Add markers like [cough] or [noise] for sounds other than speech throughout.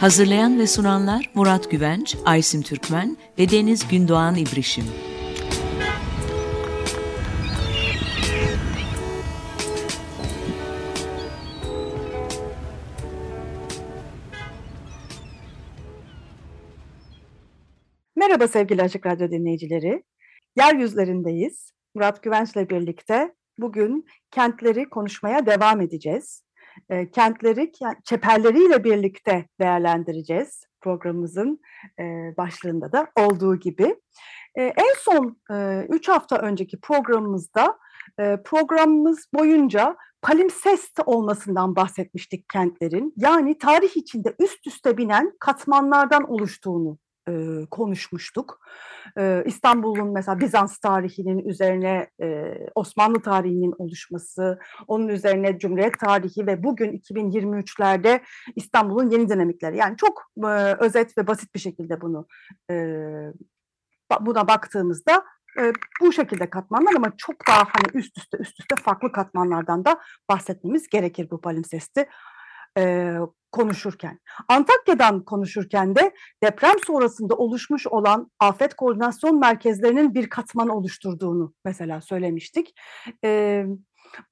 Hazırlayan ve sunanlar Murat Güvenç, Aysim Türkmen ve Deniz Gündoğan İbrişim Merhaba sevgili Açık Radyo dinleyicileri. Yeryüzlerindeyiz. Murat Güvenç'le birlikte bugün kentleri konuşmaya devam edeceğiz. E, kentleri ke- çeperleriyle birlikte değerlendireceğiz programımızın e, başlığında da olduğu gibi. E, en son 3 hafta önceki programımızda e, programımız boyunca palimpsest olmasından bahsetmiştik kentlerin. Yani tarih içinde üst üste binen katmanlardan oluştuğunu e, konuşmuştuk. E, İstanbul'un mesela Bizans tarihinin üzerine e, Osmanlı tarihinin oluşması, onun üzerine Cumhuriyet tarihi ve bugün 2023'lerde İstanbul'un yeni dinamikleri. Yani çok e, özet ve basit bir şekilde bunu e, buna baktığımızda e, bu şekilde katmanlar ama çok daha hani üst üste üst üste farklı katmanlardan da bahsetmemiz gerekir bu palimpsesti e, konuşurken. Antakya'dan konuşurken de deprem sonrasında oluşmuş olan afet koordinasyon merkezlerinin bir katman oluşturduğunu mesela söylemiştik. E,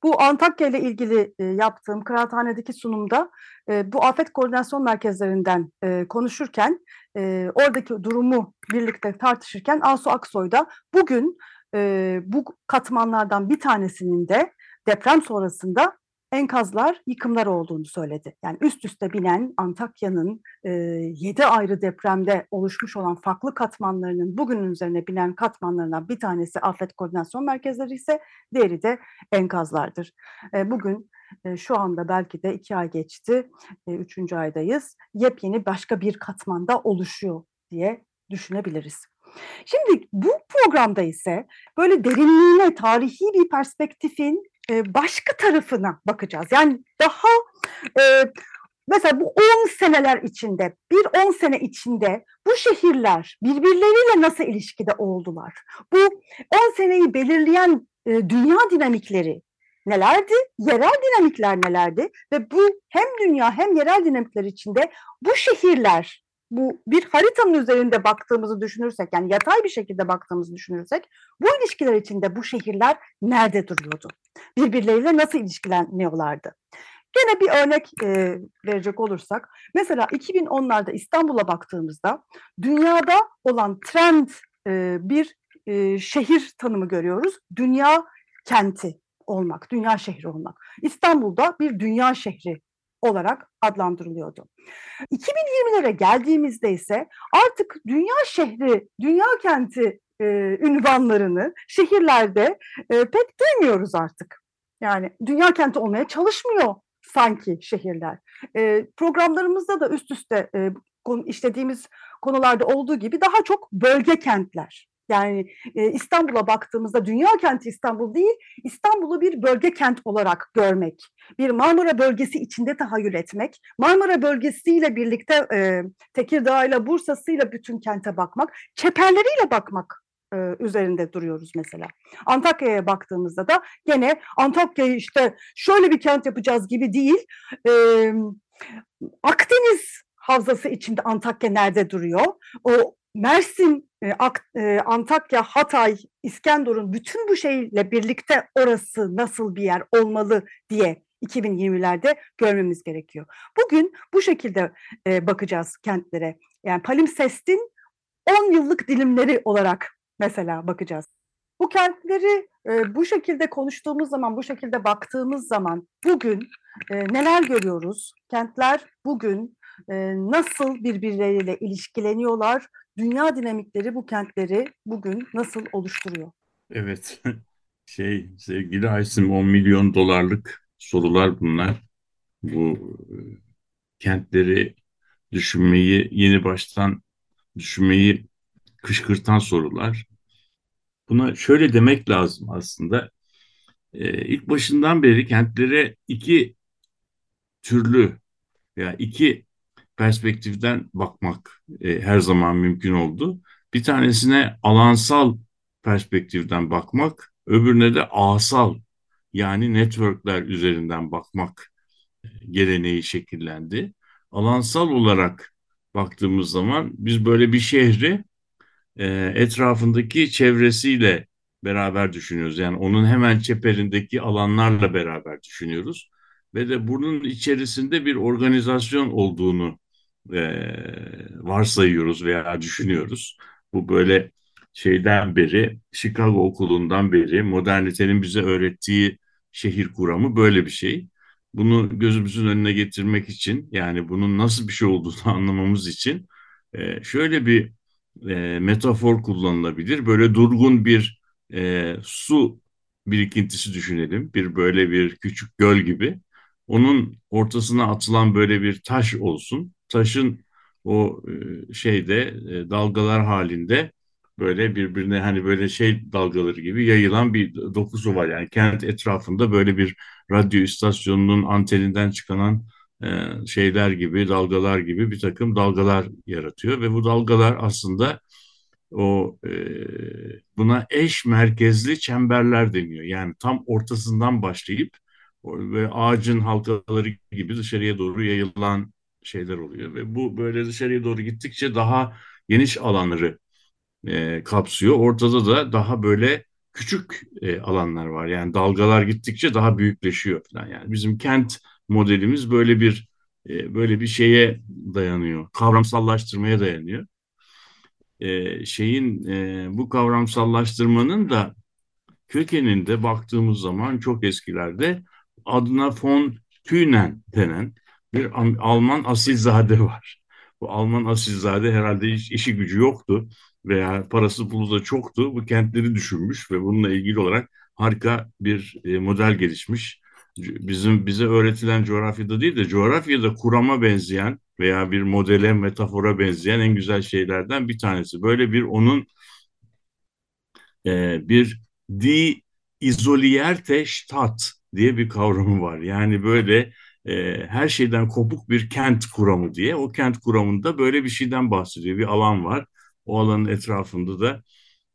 bu Antakya ile ilgili e, yaptığım kıraathanedeki sunumda e, bu afet koordinasyon merkezlerinden e, konuşurken e, oradaki durumu birlikte tartışırken Asu Aksoy da bugün e, bu katmanlardan bir tanesinin de deprem sonrasında enkazlar, yıkımlar olduğunu söyledi. Yani üst üste binen Antakya'nın e, 7 ayrı depremde oluşmuş olan farklı katmanlarının bugünün üzerine binen katmanlarından bir tanesi afet koordinasyon merkezleri ise diğeri de enkazlardır. E, bugün e, şu anda belki de iki ay geçti, e, üçüncü aydayız. Yepyeni başka bir katmanda oluşuyor diye düşünebiliriz. Şimdi bu programda ise böyle derinliğine, tarihi bir perspektifin başka tarafına bakacağız. Yani daha e, mesela bu 10 seneler içinde, bir 10 sene içinde bu şehirler birbirleriyle nasıl ilişkide oldular? Bu 10 seneyi belirleyen e, dünya dinamikleri nelerdi? Yerel dinamikler nelerdi? Ve bu hem dünya hem yerel dinamikler içinde bu şehirler bu bir haritanın üzerinde baktığımızı düşünürsek yani yatay bir şekilde baktığımızı düşünürsek bu ilişkiler içinde bu şehirler nerede duruyordu? Birbirleriyle nasıl ilişkileniyorlardı? Gene bir örnek e, verecek olursak mesela 2010'larda İstanbul'a baktığımızda dünyada olan trend e, bir e, şehir tanımı görüyoruz. Dünya kenti olmak, dünya şehri olmak. İstanbul'da bir dünya şehri olarak adlandırılıyordu. 2020'lere geldiğimizde ise artık dünya şehri, dünya kenti e, ünvanlarını şehirlerde e, pek duymuyoruz artık. Yani dünya kenti olmaya çalışmıyor sanki şehirler. E, programlarımızda da üst üste e, işlediğimiz konularda olduğu gibi daha çok bölge kentler. Yani e, İstanbul'a baktığımızda dünya kenti İstanbul değil, İstanbul'u bir bölge kent olarak görmek, bir Marmara bölgesi içinde tahayyül etmek, Marmara bölgesiyle birlikte e, Tekirdağ'ıyla, Bursa'sıyla bütün kente bakmak, çeperleriyle bakmak e, üzerinde duruyoruz mesela. Antakya'ya baktığımızda da gene Antakya'yı işte şöyle bir kent yapacağız gibi değil, e, Akdeniz havzası içinde Antakya nerede duruyor? O Mersin, e, e, Antakya, Hatay, İskenderun bütün bu şeyle birlikte orası nasıl bir yer olmalı diye 2020'lerde görmemiz gerekiyor. Bugün bu şekilde e, bakacağız kentlere. Yani palimpsestin 10 yıllık dilimleri olarak mesela bakacağız. Bu kentleri bu şekilde konuştuğumuz zaman, bu şekilde baktığımız zaman bugün neler görüyoruz? Kentler bugün nasıl birbirleriyle ilişkileniyorlar? Dünya dinamikleri bu kentleri bugün nasıl oluşturuyor? Evet. [laughs] Şey sevgili Aysim 10 milyon dolarlık sorular bunlar. Bu e, kentleri düşünmeyi yeni baştan düşünmeyi kışkırtan sorular. Buna şöyle demek lazım aslında. Ee, ilk başından beri kentlere iki türlü veya iki perspektiften bakmak e, her zaman mümkün oldu. Bir tanesine alansal perspektiften bakmak, öbürüne de ağsal yani networkler üzerinden bakmak geleneği şekillendi. Alansal olarak baktığımız zaman biz böyle bir şehri e, etrafındaki çevresiyle beraber düşünüyoruz. Yani onun hemen çeperindeki alanlarla beraber düşünüyoruz. Ve de bunun içerisinde bir organizasyon olduğunu e, varsayıyoruz veya düşünüyoruz. Bu böyle şeyden beri, Chicago okulundan beri modernitenin bize öğrettiği şehir kuramı böyle bir şey. Bunu gözümüzün önüne getirmek için yani bunun nasıl bir şey olduğunu [laughs] anlamamız için e, şöyle bir e, metafor kullanılabilir. Böyle durgun bir e, su birikintisi düşünelim. Bir böyle bir küçük göl gibi. Onun ortasına atılan böyle bir taş olsun. Taşın o e, şeyde e, dalgalar halinde böyle birbirine hani böyle şey dalgaları gibi yayılan bir dokusu var. Yani kent etrafında böyle bir radyo istasyonunun anteninden çıkanan e, şeyler gibi, dalgalar gibi bir takım dalgalar yaratıyor ve bu dalgalar aslında o buna eş merkezli çemberler deniyor. Yani tam ortasından başlayıp ve ağacın halkaları gibi dışarıya doğru yayılan şeyler oluyor ve bu böyle dışarıya doğru gittikçe daha geniş alanları e, kapsıyor. Ortada da daha böyle küçük e, alanlar var. Yani dalgalar gittikçe daha büyükleşiyor falan. Yani bizim kent modelimiz böyle bir e, böyle bir şeye dayanıyor. Kavramsallaştırmaya dayanıyor. E, şeyin e, bu kavramsallaştırmanın da kökeninde baktığımız zaman çok eskilerde adına von Thünen denen bir Alman asilzade var. Bu Alman asilzade herhalde hiç işi gücü yoktu veya parası pulu da çoktu. Bu kentleri düşünmüş ve bununla ilgili olarak harika bir e, model gelişmiş. Bizim bize öğretilen coğrafyada değil de coğrafyada kurama benzeyen veya bir modele, metafora benzeyen en güzel şeylerden bir tanesi. Böyle bir onun e, bir di izolierte Stadt diye bir kavramı var. Yani böyle e, her şeyden kopuk bir kent kuramı diye. O kent kuramında böyle bir şeyden bahsediyor. Bir alan var. O alanın etrafında da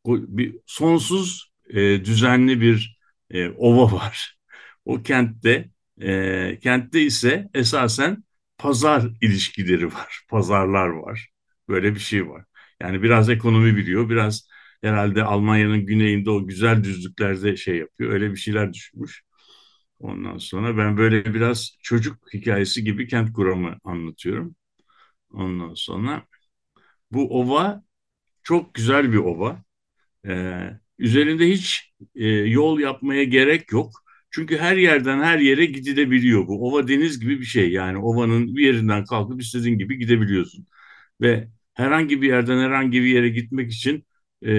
bir sonsuz e, düzenli bir e, ova [laughs] var. O kentte e, kentte ise esasen pazar ilişkileri var. [laughs] Pazarlar var. Böyle bir şey var. Yani biraz ekonomi biliyor, biraz herhalde Almanya'nın güneyinde o güzel düzlüklerde şey yapıyor. Öyle bir şeyler düşünmüş. Ondan sonra ben böyle biraz çocuk hikayesi gibi kent kuramı anlatıyorum. Ondan sonra bu ova çok güzel bir ova. Ee, üzerinde hiç e, yol yapmaya gerek yok. Çünkü her yerden her yere gidilebiliyor bu. Ova deniz gibi bir şey. Yani ovanın bir yerinden kalkıp istediğin gibi gidebiliyorsun. Ve herhangi bir yerden herhangi bir yere gitmek için e,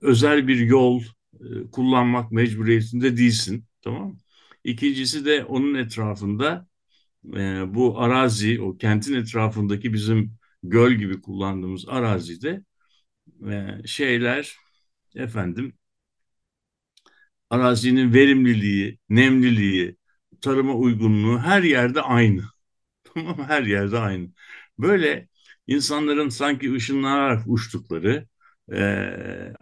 özel bir yol e, kullanmak mecburiyetinde değilsin. Tamam mı? İkincisi de onun etrafında e, bu arazi, o kentin etrafındaki bizim göl gibi kullandığımız arazide e, şeyler efendim arazinin verimliliği, nemliliği, tarıma uygunluğu her yerde aynı. [laughs] Tamam Her yerde aynı. Böyle insanların sanki ışınlanarak uçtukları, e,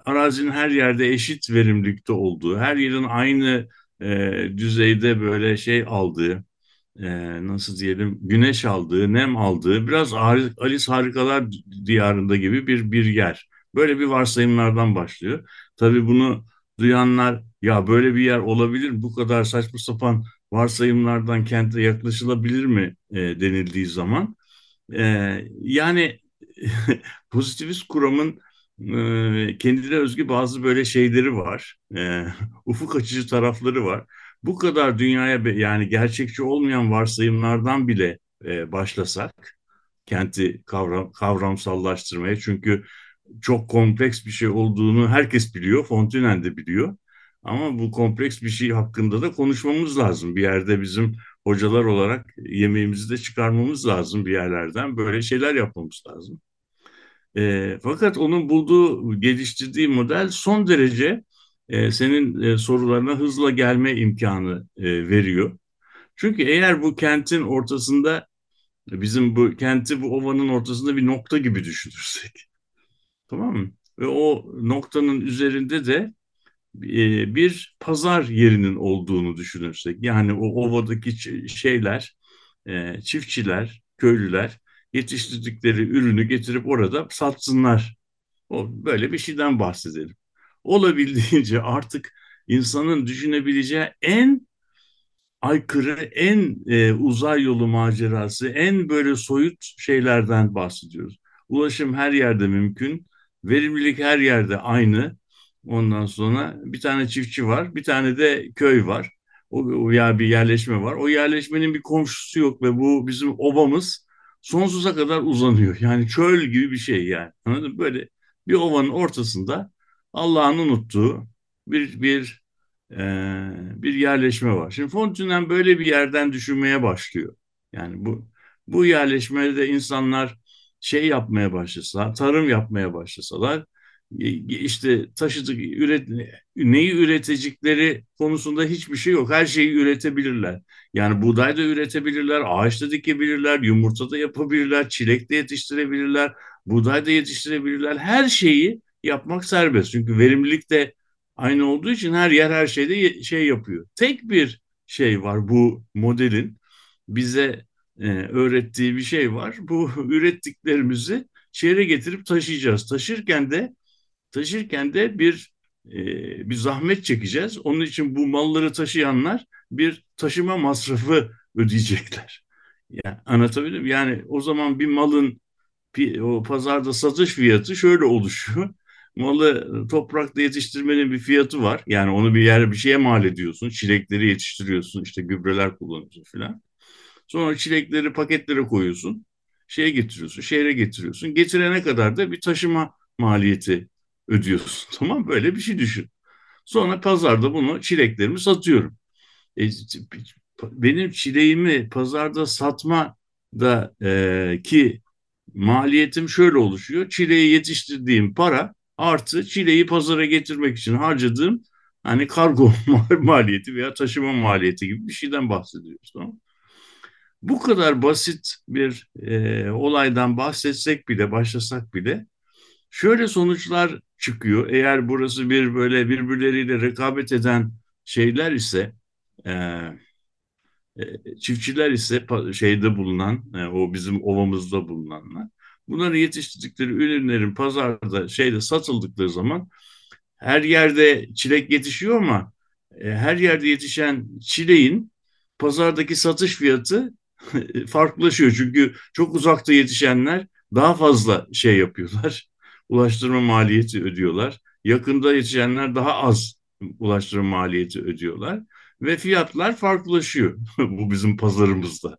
arazinin her yerde eşit verimlilikte olduğu, her yerin aynı e, düzeyde böyle şey aldığı, e, nasıl diyelim güneş aldığı, nem aldığı, biraz Alice Harikalar Diyarında gibi bir bir yer. Böyle bir varsayımlardan başlıyor. Tabii bunu duyanlar ya böyle bir yer olabilir? Bu kadar saçma sapan varsayımlardan kente yaklaşılabilir mi e, denildiği zaman e, yani [laughs] pozitivist kuramın e, kendine özgü bazı böyle şeyleri var. E, [laughs] ufuk açıcı tarafları var. Bu kadar dünyaya yani gerçekçi olmayan varsayımlardan bile e, başlasak kenti kavram, kavramsallaştırmaya çünkü çok kompleks bir şey olduğunu herkes biliyor. Fontaine de biliyor. Ama bu kompleks bir şey hakkında da konuşmamız lazım. Bir yerde bizim hocalar olarak yemeğimizi de çıkarmamız lazım bir yerlerden. Böyle şeyler yapmamız lazım. E, fakat onun bulduğu, geliştirdiği model son derece e, senin e, sorularına hızla gelme imkanı e, veriyor. Çünkü eğer bu kentin ortasında, bizim bu kenti bu ovanın ortasında bir nokta gibi düşünürsek, [laughs] tamam mı? Ve o noktanın üzerinde de e, bir pazar yerinin olduğunu düşünürsek, yani o ovadaki şeyler, e, çiftçiler, köylüler yetiştirdikleri ürünü getirip orada satsınlar. O böyle bir şeyden bahsedelim. Olabildiğince artık insanın düşünebileceği en aykırı, en e, uzay yolu macerası, en böyle soyut şeylerden bahsediyoruz. Ulaşım her yerde mümkün, verimlilik her yerde aynı. Ondan sonra bir tane çiftçi var, bir tane de köy var. O, o ya bir yerleşme var. O yerleşmenin bir komşusu yok ve bu bizim obamız sonsuza kadar uzanıyor. Yani çöl gibi bir şey yani. Anladın mı? Böyle bir ovanın ortasında Allah'ın unuttuğu bir bir e, bir yerleşme var. Şimdi Fontünen böyle bir yerden düşünmeye başlıyor. Yani bu bu yerleşmede insanlar şey yapmaya başlasalar, tarım yapmaya başlasalar işte taşıdık üret neyi üretecekleri konusunda hiçbir şey yok. Her şeyi üretebilirler. Yani buğday da üretebilirler, ağaç da dikebilirler, yumurta da yapabilirler, çilek de yetiştirebilirler, buğday da yetiştirebilirler. Her şeyi yapmak serbest. Çünkü verimlilik de aynı olduğu için her yer her şeyde şey yapıyor. Tek bir şey var bu modelin bize e, öğrettiği bir şey var. Bu [laughs] ürettiklerimizi şehre getirip taşıyacağız. Taşırken de taşırken de bir e, bir zahmet çekeceğiz. Onun için bu malları taşıyanlar bir taşıma masrafı ödeyecekler. Yani anlatabildim Yani o zaman bir malın o pazarda satış fiyatı şöyle oluşuyor. Malı toprakta yetiştirmenin bir fiyatı var. Yani onu bir yere bir şeye mal ediyorsun. Çilekleri yetiştiriyorsun, işte gübreler kullanıyorsun filan. Sonra çilekleri paketlere koyuyorsun. Şeye getiriyorsun, şehre getiriyorsun. Getirene kadar da bir taşıma maliyeti ödüyorsun. [laughs] Tamam böyle bir şey düşün. Sonra pazarda bunu çileklerimi satıyorum. E, benim çileğimi pazarda satma da e, ki maliyetim şöyle oluşuyor. Çileği yetiştirdiğim para artı çileği pazara getirmek için harcadığım hani kargo [laughs] maliyeti veya taşıma maliyeti gibi bir şeyden bahsediyoruz. Tamam Bu kadar basit bir e, olaydan bahsetsek bile, başlasak bile şöyle sonuçlar çıkıyor. Eğer burası bir böyle birbirleriyle rekabet eden şeyler ise e, e, çiftçiler ise şeyde bulunan e, o bizim ovamızda bulunanlar bunları yetiştirdikleri ürünlerin pazarda şeyde satıldıkları zaman her yerde çilek yetişiyor ama e, her yerde yetişen çileğin pazardaki satış fiyatı [laughs] farklılaşıyor. Çünkü çok uzakta yetişenler daha fazla şey yapıyorlar ulaştırma maliyeti ödüyorlar. Yakında yetişenler daha az ulaştırma maliyeti ödüyorlar ve fiyatlar farklılaşıyor [laughs] bu bizim pazarımızda.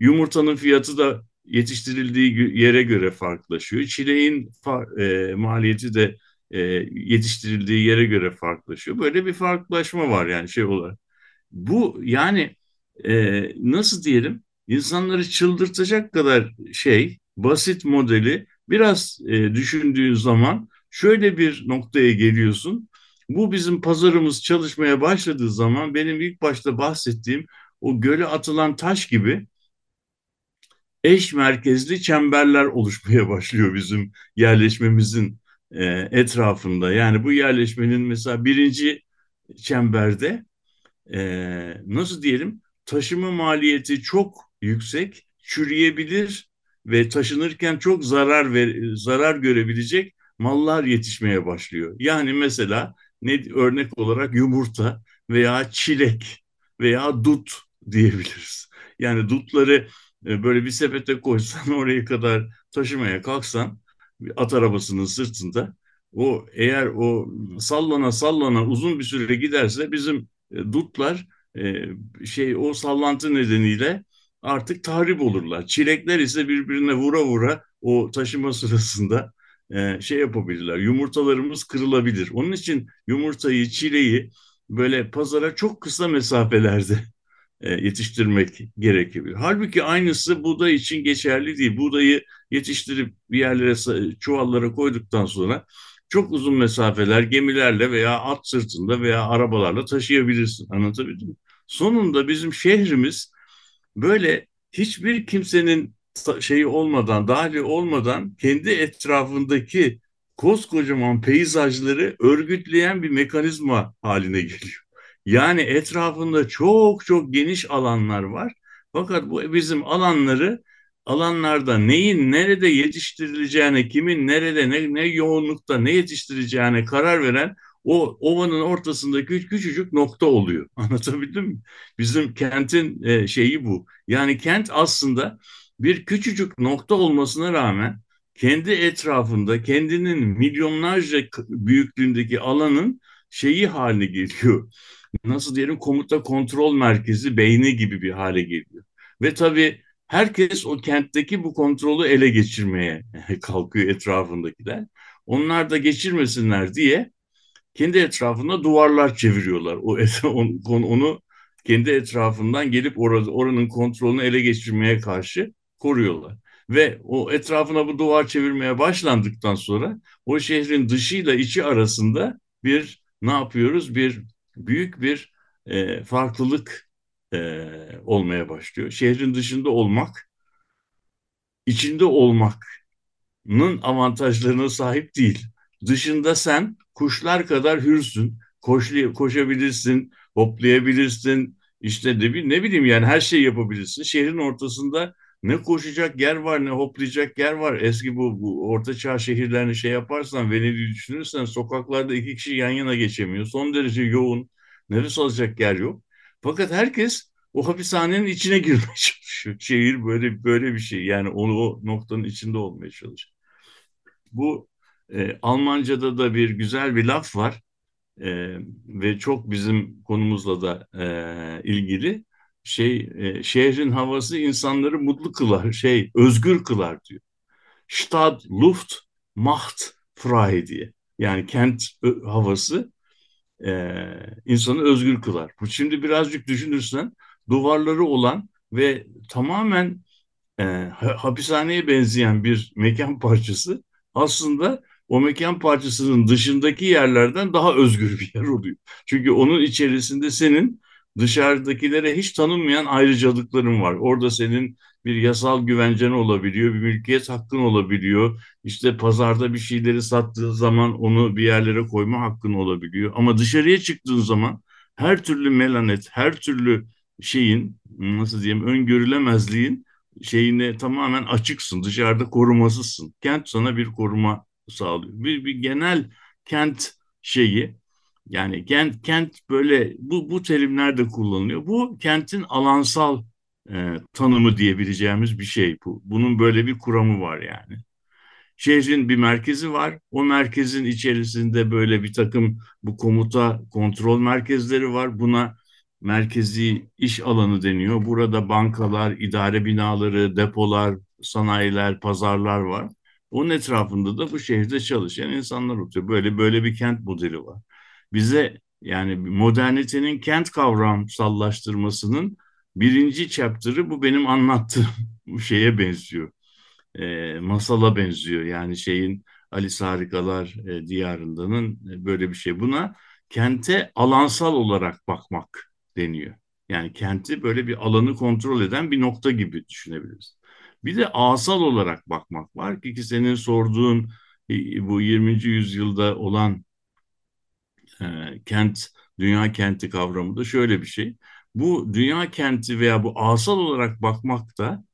Yumurtanın fiyatı da yetiştirildiği yere göre farklılaşıyor. Çileğin e, maliyeti de e, yetiştirildiği yere göre farklılaşıyor. Böyle bir farklılaşma var yani şey olarak. Bu yani e, nasıl diyelim insanları çıldırtacak kadar şey basit modeli Biraz e, düşündüğün zaman şöyle bir noktaya geliyorsun. Bu bizim pazarımız çalışmaya başladığı zaman benim ilk başta bahsettiğim o göle atılan taş gibi eş merkezli çemberler oluşmaya [laughs] başlıyor bizim yerleşmemizin e, etrafında. Yani bu yerleşmenin mesela birinci çemberde e, nasıl diyelim taşıma maliyeti çok yüksek, çürüyebilir ve taşınırken çok zarar ver, zarar görebilecek mallar yetişmeye başlıyor. Yani mesela ne örnek olarak yumurta veya çilek veya dut diyebiliriz. Yani dutları e, böyle bir sepete koysan [laughs] oraya kadar taşımaya kalksan at arabasının sırtında o eğer o sallana sallana uzun bir süre giderse bizim e, dutlar e, şey o sallantı nedeniyle artık tahrip olurlar. Çilekler ise birbirine vura vura o taşıma [laughs] sırasında e, şey yapabilirler. Yumurtalarımız kırılabilir. Onun için yumurtayı, çileği böyle pazara çok kısa mesafelerde [laughs] e, yetiştirmek gerekiyor. Halbuki aynısı buğday için geçerli değil. Buğdayı yetiştirip bir yerlere çuvallara koyduktan sonra çok uzun mesafeler gemilerle veya at sırtında veya arabalarla taşıyabilirsin. Anlatabildim mi? Sonunda bizim şehrimiz böyle hiçbir kimsenin şeyi olmadan, dahili olmadan kendi etrafındaki koskocaman peyzajları örgütleyen bir mekanizma haline geliyor. Yani etrafında çok çok geniş alanlar var. Fakat bu bizim alanları alanlarda neyin nerede yetiştirileceğine, kimin nerede ne, ne yoğunlukta ne yetiştireceğine karar veren o ovanın ortasındaki küçücük nokta oluyor. [laughs] Anlatabildim mi? Bizim kentin e, şeyi bu. Yani kent aslında bir küçücük nokta olmasına rağmen kendi etrafında kendinin milyonlarca büyüklüğündeki alanın şeyi haline geliyor. Nasıl diyelim komuta kontrol merkezi beyni gibi bir hale geliyor. Ve tabii herkes o kentteki bu kontrolü ele geçirmeye [laughs] kalkıyor etrafındakiler. Onlar da geçirmesinler diye kendi etrafında duvarlar çeviriyorlar. O [laughs] onu, onu kendi etrafından gelip orada oranın kontrolünü ele geçirmeye karşı koruyorlar. Ve o etrafına bu duvar çevirmeye başlandıktan sonra o şehrin dışıyla içi arasında bir ne yapıyoruz? Bir büyük bir e, farklılık e, olmaya başlıyor. Şehrin dışında olmak, içinde olmak'nın avantajlarına sahip değil. Dışında sen kuşlar kadar hürsün, koş, koşabilirsin, hoplayabilirsin, işte ne, ne bileyim yani her şeyi yapabilirsin. Şehrin ortasında ne koşacak yer var ne hoplayacak yer var. Eski bu, bu orta çağ şehirlerini şey yaparsan Venedik'i düşünürsen sokaklarda iki kişi yan yana geçemiyor. Son derece yoğun. Nefes alacak yer yok. Fakat herkes o hapishanenin içine [laughs] girmeye çalışıyor. Şehir böyle böyle bir şey. Yani onu o noktanın içinde olmaya çalışıyor. Bu e, Almanca'da da bir güzel bir laf var. E, ve çok bizim konumuzla da e, ilgili şey e, şehrin havası insanları mutlu kılar, şey özgür kılar diyor. Stadt, Luft, Macht, frei diye. Yani kent havası e, insanı özgür kılar. Bu şimdi birazcık düşünürsen duvarları olan ve tamamen e, hapishaneye benzeyen bir mekan parçası aslında o mekan parçasının dışındaki yerlerden daha özgür bir yer oluyor. Çünkü onun içerisinde senin dışarıdakilere hiç tanınmayan ayrıcalıkların var. Orada senin bir yasal güvencen olabiliyor, bir mülkiyet hakkın olabiliyor. İşte pazarda bir şeyleri sattığın zaman onu bir yerlere koyma hakkın olabiliyor. Ama dışarıya çıktığın zaman her türlü melanet, her türlü şeyin nasıl diyeyim öngörülemezliğin şeyine tamamen açıksın. Dışarıda korumasızsın. Kent sana bir koruma sağlıyor. Bir, bir genel kent şeyi yani kent, kent böyle bu, bu terimler de kullanılıyor. Bu kentin alansal e, tanımı diyebileceğimiz bir şey bu. Bunun böyle bir kuramı var yani. Şehrin bir merkezi var. O merkezin içerisinde böyle bir takım bu komuta kontrol merkezleri var. Buna merkezi iş alanı deniyor. Burada bankalar, idare binaları, depolar, sanayiler, pazarlar var. Onun etrafında da bu şehirde çalışan insanlar oturuyor. Böyle böyle bir kent modeli var bize yani modernitenin kent kavramsallaştırmasının birinci chapter'ı bu benim anlattığım [laughs] şeye benziyor. E, masala benziyor. Yani şeyin Alice Harikalar e, Diyarında'nın e, böyle bir şey. Buna kente alansal olarak bakmak deniyor. Yani kenti böyle bir alanı kontrol eden bir nokta gibi düşünebiliriz. Bir de asal olarak bakmak var ki senin sorduğun e, bu 20. yüzyılda olan e, kent, dünya kenti kavramı da şöyle bir şey. Bu dünya kenti veya bu asal olarak bakmakta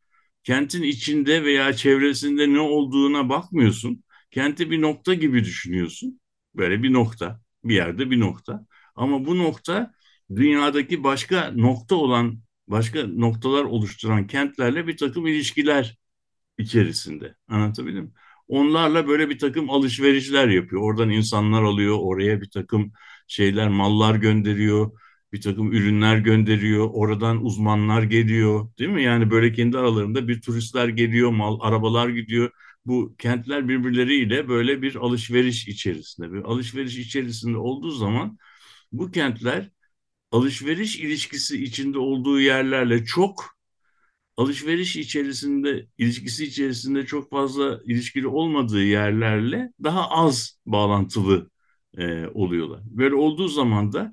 kentin içinde veya çevresinde ne olduğuna bakmıyorsun. Kenti bir nokta gibi düşünüyorsun. Böyle bir nokta, bir yerde bir nokta. Ama bu nokta dünyadaki başka nokta olan, başka noktalar oluşturan kentlerle bir takım ilişkiler içerisinde. Anlatabildim mi? Onlarla böyle bir takım alışverişler yapıyor. Oradan insanlar alıyor, oraya bir takım şeyler, mallar gönderiyor, bir takım ürünler gönderiyor. Oradan uzmanlar geliyor, değil mi? Yani böyle kendi aralarında bir turistler geliyor, mal, arabalar gidiyor. Bu kentler birbirleriyle böyle bir alışveriş içerisinde, bir alışveriş içerisinde olduğu zaman bu kentler alışveriş ilişkisi içinde olduğu yerlerle çok alışveriş içerisinde ilişkisi içerisinde çok fazla ilişkili olmadığı yerlerle daha az bağlantılı e, oluyorlar. Böyle olduğu zaman da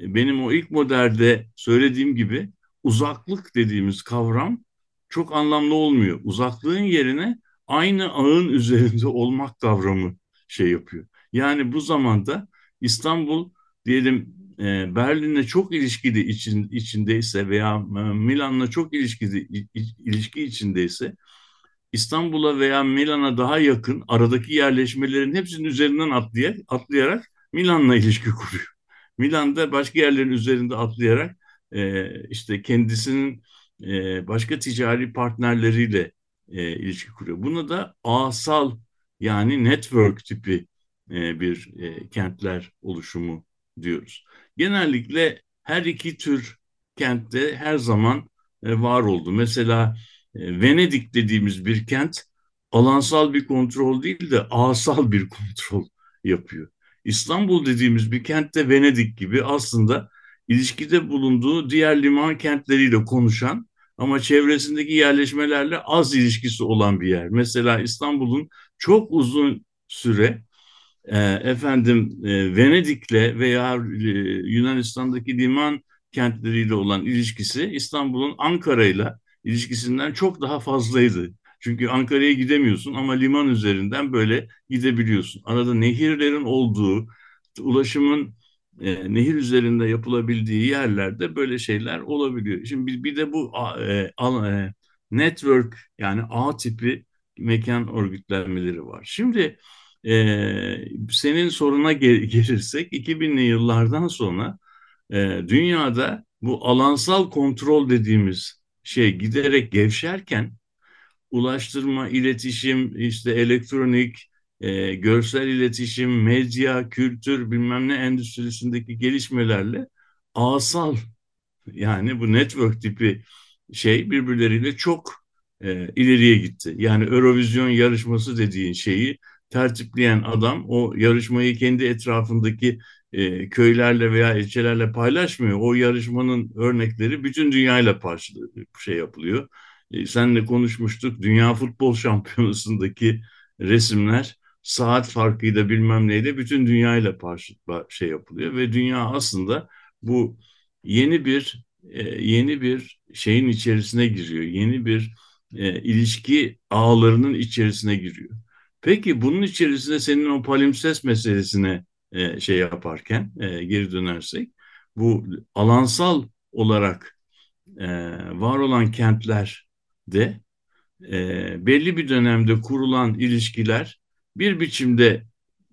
e, benim o ilk modelde söylediğim gibi uzaklık dediğimiz kavram çok anlamlı olmuyor. Uzaklığın yerine aynı ağın [laughs] üzerinde olmak kavramı şey yapıyor. Yani bu zamanda İstanbul diyelim e, Berlin'le çok ilişkili için, içindeyse veya e, Milan'la çok ilişkili ilişki içindeyse İstanbul'a veya Milan'a daha yakın aradaki yerleşmelerin hepsinin üzerinden atlayarak, atlayarak Milan'la ilişki kuruyor. Milan'da başka yerlerin üzerinde atlayarak e, işte kendisinin başka ticari partnerleriyle ilişki kuruyor. Buna da asal yani network tipi bir kentler oluşumu diyoruz. Genellikle her iki tür kentte her zaman e, var oldu. Mesela e, Venedik dediğimiz bir kent alansal bir kontrol değil de asal bir [laughs] kontrol yapıyor. İstanbul dediğimiz bir kentte Venedik gibi aslında ilişkide bulunduğu diğer liman kentleriyle konuşan ama çevresindeki yerleşmelerle az ilişkisi olan bir yer. Mesela İstanbul'un çok uzun süre e, efendim e, Venedik'le veya e, Yunanistan'daki liman kentleriyle olan ilişkisi İstanbul'un Ankara'yla ilişkisinden çok daha fazlaydı. Çünkü Ankara'ya gidemiyorsun ama liman üzerinden böyle gidebiliyorsun. Arada nehirlerin olduğu, ulaşımın e, nehir üzerinde yapılabildiği yerlerde böyle şeyler olabiliyor. Şimdi bir, bir de bu e, e, network yani A tipi mekan örgütlenmeleri var. Şimdi e, senin soruna gel [laughs] gelirsek 2000'li yıllardan sonra e, dünyada bu alansal kontrol dediğimiz şey giderek gevşerken ulaştırma, iletişim, işte elektronik, e, görsel iletişim, medya, kültür bilmem ne endüstrisindeki gelişmelerle asal yani bu network tipi şey birbirleriyle çok e, ileriye gitti. Yani Eurovision yarışması dediğin şeyi tertipleyen adam o yarışmayı kendi etrafındaki e, köylerle veya ilçelerle paylaşmıyor. O yarışmanın örnekleri bütün dünyayla şey yapılıyor. E, senle konuşmuştuk. Dünya Futbol Şampiyonası'ndaki resimler saat farkıyla bilmem neyle bütün dünyayla şey yapılıyor ve dünya aslında bu yeni bir e, yeni bir şeyin içerisine giriyor. Yeni bir e, ilişki ağlarının içerisine giriyor. Peki bunun içerisinde senin o palimpsest meselesine e, şey yaparken e, geri dönersek bu alansal olarak e, var olan kentlerde e, belli bir dönemde kurulan ilişkiler bir biçimde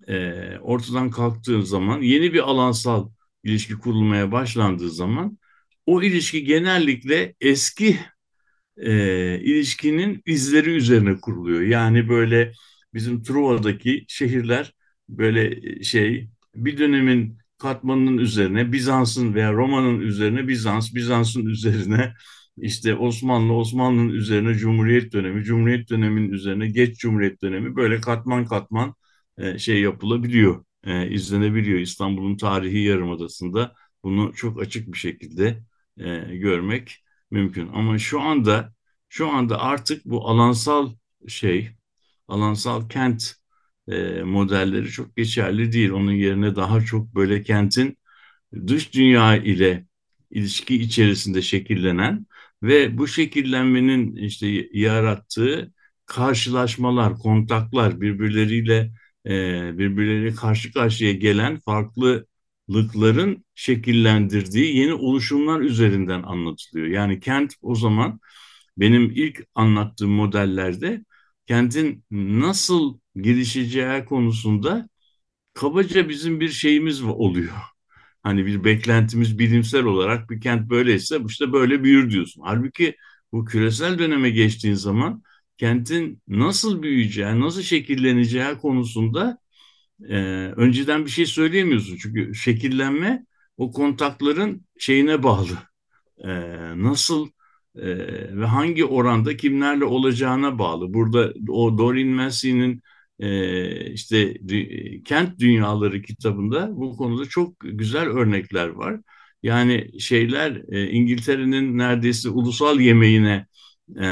e, ortadan kalktığı zaman yeni bir alansal ilişki kurulmaya başlandığı zaman o ilişki genellikle eski e, ilişkinin izleri üzerine kuruluyor. Yani böyle bizim Truva'daki şehirler böyle şey bir dönemin katmanının üzerine Bizans'ın veya Roma'nın üzerine Bizans, Bizans'ın üzerine işte Osmanlı, Osmanlı'nın üzerine Cumhuriyet dönemi, Cumhuriyet döneminin üzerine geç Cumhuriyet dönemi böyle katman katman e, şey yapılabiliyor, e, izlenebiliyor. İstanbul'un tarihi yarımadasında bunu çok açık bir şekilde e, görmek mümkün. Ama şu anda şu anda artık bu alansal şey, alansal kent e, modelleri çok geçerli değil. Onun yerine daha çok böyle kentin dış dünya ile ilişki içerisinde şekillenen ve bu şekillenmenin işte yarattığı karşılaşmalar, kontaklar birbirleriyle e, birbirleriyle karşı karşıya gelen farklılıkların şekillendirdiği yeni oluşumlar üzerinden anlatılıyor. Yani kent o zaman benim ilk anlattığım modellerde kentin nasıl gelişeceği konusunda kabaca bizim bir şeyimiz oluyor. [laughs] Hani bir beklentimiz bilimsel olarak bir kent böyleyse işte böyle büyür diyorsun. Halbuki bu küresel döneme geçtiğin zaman kentin nasıl büyüyeceği, nasıl şekilleneceği konusunda e, önceden bir şey söyleyemiyorsun. Çünkü şekillenme o kontakların şeyine bağlı. E, nasıl e, ve hangi oranda kimlerle olacağına bağlı. Burada o Doreen Massey'nin e, işte Kent Dünyaları kitabında bu konuda çok güzel örnekler var. Yani şeyler e, İngiltere'nin neredeyse ulusal yemeğine e,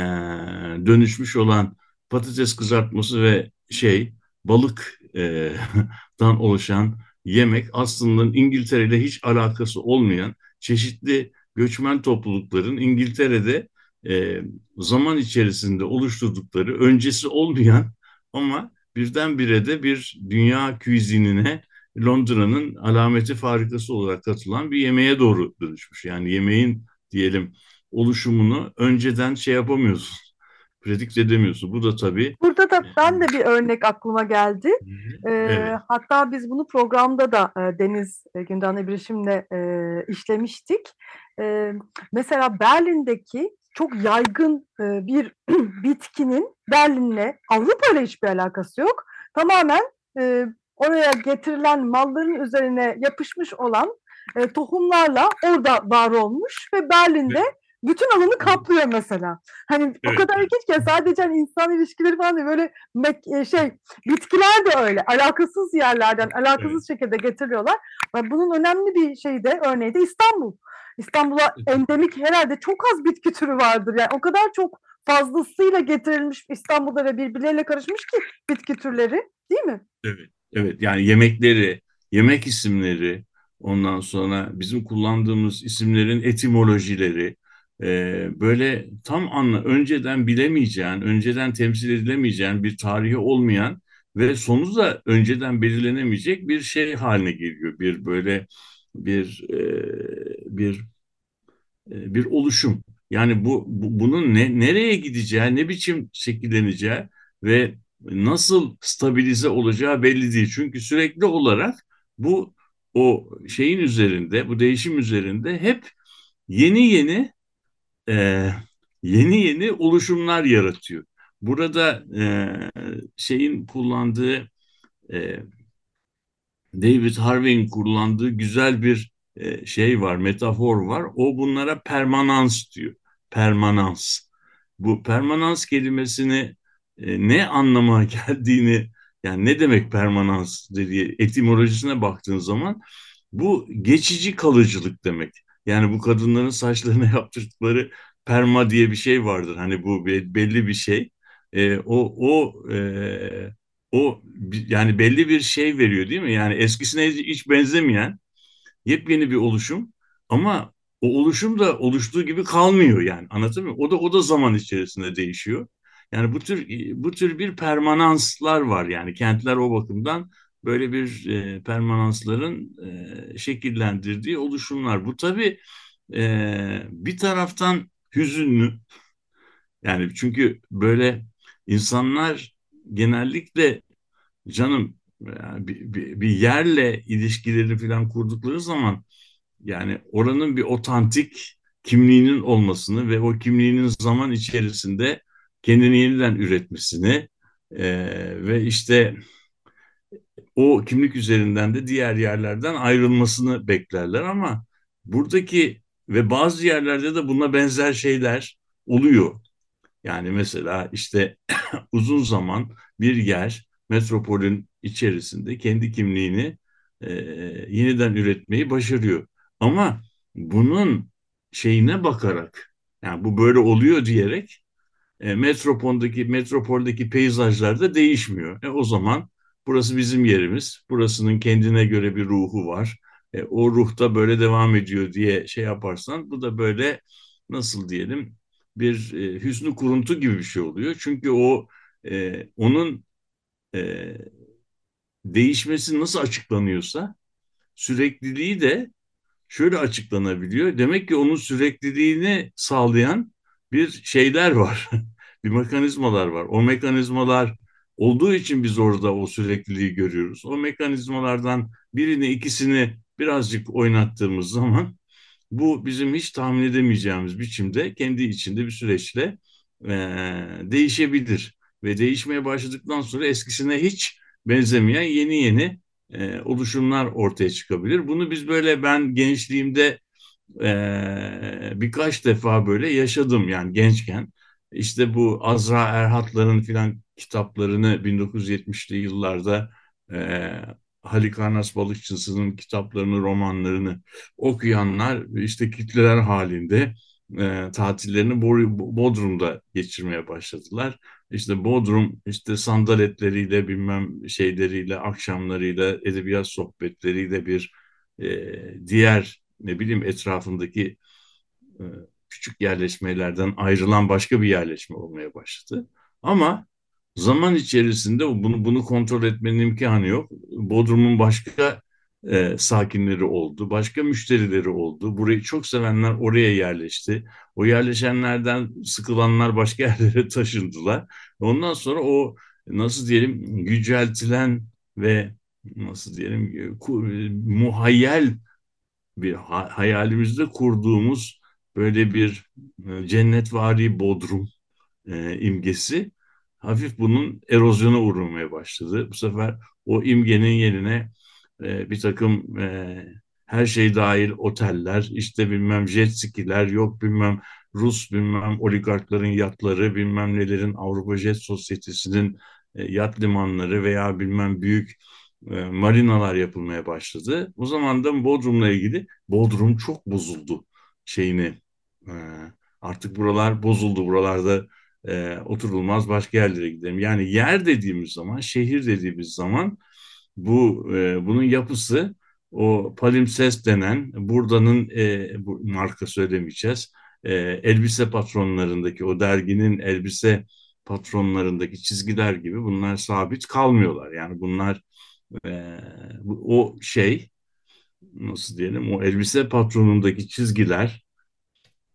dönüşmüş olan patates kızartması ve şey balıktan [laughs] oluşan yemek aslında İngiltere ile hiç alakası olmayan çeşitli göçmen toplulukların İngiltere'de e, zaman içerisinde oluşturdukları öncesi olmayan [laughs] ama birdenbire de bir dünya küizinine Londra'nın alameti farikası olarak katılan bir yemeğe doğru dönüşmüş. Yani yemeğin diyelim oluşumunu önceden şey yapamıyorsun, [laughs] predik edemiyorsun. Bu da tabii. Burada da ben de bir örnek aklıma geldi. Ee, Evet. Hatta biz bunu programda da e, Deniz e, Gündoğan İbrişim'le e, işlemiştik. E, mesela Berlin'deki çok yaygın e, bir [clears throat] bitkinin Berlin'le Avrupa ile hiçbir alakası yok. Tamamen e, oraya getirilen malların üzerine yapışmış olan e, tohumlarla orada var olmuş ve Berlin'de bütün alanı kaplıyor mesela. Hani o Evet. kadar ilginç ki sadece hani insan ilişkileri falan değil böyle şey bitkiler de öyle alakasız yerlerden alakasız şekilde getiriyorlar. Ve bunun önemli bir şeyi de örneği de İstanbul. İstanbul'a endemik herhalde çok az bitki türü vardır. Yani o kadar çok fazlasıyla getirilmiş İstanbul'da ve birbirleriyle karışmış ki bitki türleri değil mi? Evet, evet. Yani yemekleri, yemek isimleri, ondan sonra bizim kullandığımız isimlerin etimolojileri, e, böyle tam anla önceden bilemeyeceğin, önceden temsil edilemeyeceğin bir tarihi olmayan ve sonu da önceden belirlenemeyecek bir şey haline geliyor. Bir böyle bir e, bir e, bir oluşum. Yani bu, bu bunun ne nereye gideceği, ne biçim şekilleneceği ve nasıl stabilize olacağı belli değil. Çünkü sürekli olarak bu o şeyin üzerinde, bu değişim üzerinde hep yeni yeni e, yeni yeni oluşumlar yaratıyor. Burada e, şeyin kullandığı e, David Harvey'in kullandığı güzel bir e, şey var, metafor var. O bunlara permanans diyor. Permanans. Bu permanans kelimesini e, ne anlama [laughs] geldiğini, yani ne demek permanans dediği etimolojisine baktığın zaman bu geçici kalıcılık demek. Yani bu kadınların saçlarına [laughs] yaptırdıkları perma diye bir şey vardır. Hani bu belli bir şey. E, o o e, o yani belli bir şey veriyor değil mi? Yani eskisine hiç benzemeyen yepyeni bir oluşum ama o oluşum da oluştuğu gibi kalmıyor yani anlatabiliyor muyum? O da o da zaman içerisinde değişiyor. Yani bu tür bu tür bir permananslar var yani kentler o bakımdan böyle bir e, permanansların e, şekillendirdiği oluşumlar. Bu tabii e, bir taraftan hüzünlü yani çünkü böyle insanlar genellikle canım yani bir, bir, bir yerle ilişkileri falan kurdukları zaman yani oranın bir otantik kimliğinin olmasını ve o kimliğinin zaman içerisinde kendini yeniden üretmesini e, ve işte o kimlik üzerinden de diğer yerlerden ayrılmasını beklerler ama buradaki ve bazı yerlerde de buna benzer şeyler oluyor. Yani mesela işte [clears throat] uzun zaman bir yer metropolün içerisinde kendi kimliğini e, yeniden üretmeyi başarıyor. Ama bunun şeyine bakarak yani bu böyle oluyor diyerek e, metropoldaki metropoldeki peyzajlar da değişmiyor. E, o zaman burası bizim yerimiz. Burasının kendine göre bir ruhu var. E, o ruhta böyle devam ediyor diye şey yaparsan bu da böyle nasıl diyelim bir e, hüsnü kuruntu gibi bir şey oluyor. Çünkü o e, onun e, değişmesi nasıl açıklanıyorsa sürekliliği de şöyle açıklanabiliyor. Demek ki onun sürekliliğini sağlayan bir şeyler var. [laughs] bir mekanizmalar var. O mekanizmalar olduğu için biz orada o sürekliliği görüyoruz. O mekanizmalardan birini ikisini birazcık oynattığımız zaman bu bizim hiç tahmin edemeyeceğimiz biçimde kendi içinde bir süreçle e, değişebilir ve değişmeye başladıktan sonra eskisine hiç benzemeyen yeni yeni e, oluşumlar ortaya çıkabilir. Bunu biz böyle ben gençliğimde e, birkaç defa böyle yaşadım yani gençken. İşte bu Azra Erhatların filan kitaplarını 1970'li yıllarda e, Halikarnas Balıkçısı'nın kitaplarını, romanlarını okuyanlar işte kitleler halinde e, tatillerini Bodrum'da geçirmeye başladılar. İşte Bodrum işte sandaletleriyle bilmem şeyleriyle akşamlarıyla edebiyat sohbetleriyle bir e, diğer ne bileyim etrafındaki e, küçük yerleşmelerden ayrılan başka bir yerleşme olmaya başladı. Ama zaman içerisinde bunu bunu kontrol etmenin imkanı yok. Bodrum'un başka e, sakinleri oldu, başka müşterileri oldu. Burayı çok sevenler oraya yerleşti. O yerleşenlerden sıkılanlar başka [laughs] yerlere taşındılar. Ondan sonra o nasıl diyelim yüceltilen ve nasıl diyelim muhayyel bir hayalimizde kurduğumuz böyle bir e, cennetvari Bodrum e, imgesi hafif bunun erozyona uğramaya başladı. Bu sefer o imgenin yerine e, bir takım e, her şey dahil oteller, işte bilmem jet skiler, yok bilmem Rus bilmem oligarkların yatları, bilmem nelerin Avrupa Jet Sosyetesi'nin e, yat limanları veya bilmem büyük e, marinalar yapılmaya başladı. O zaman da Bodrum'la ilgili Bodrum çok bozuldu şeyini. E, artık buralar bozuldu. Buralarda e, oturulmaz başka yerlere gidelim. Yani yer dediğimiz zaman, şehir dediğimiz zaman bu e, bunun yapısı o palimpsest denen buradanın e, bu marka söylemeyeceğiz. E, elbise patronlarındaki o derginin elbise patronlarındaki çizgiler gibi bunlar sabit kalmıyorlar. Yani bunlar e, o şey nasıl diyelim o elbise patronundaki çizgiler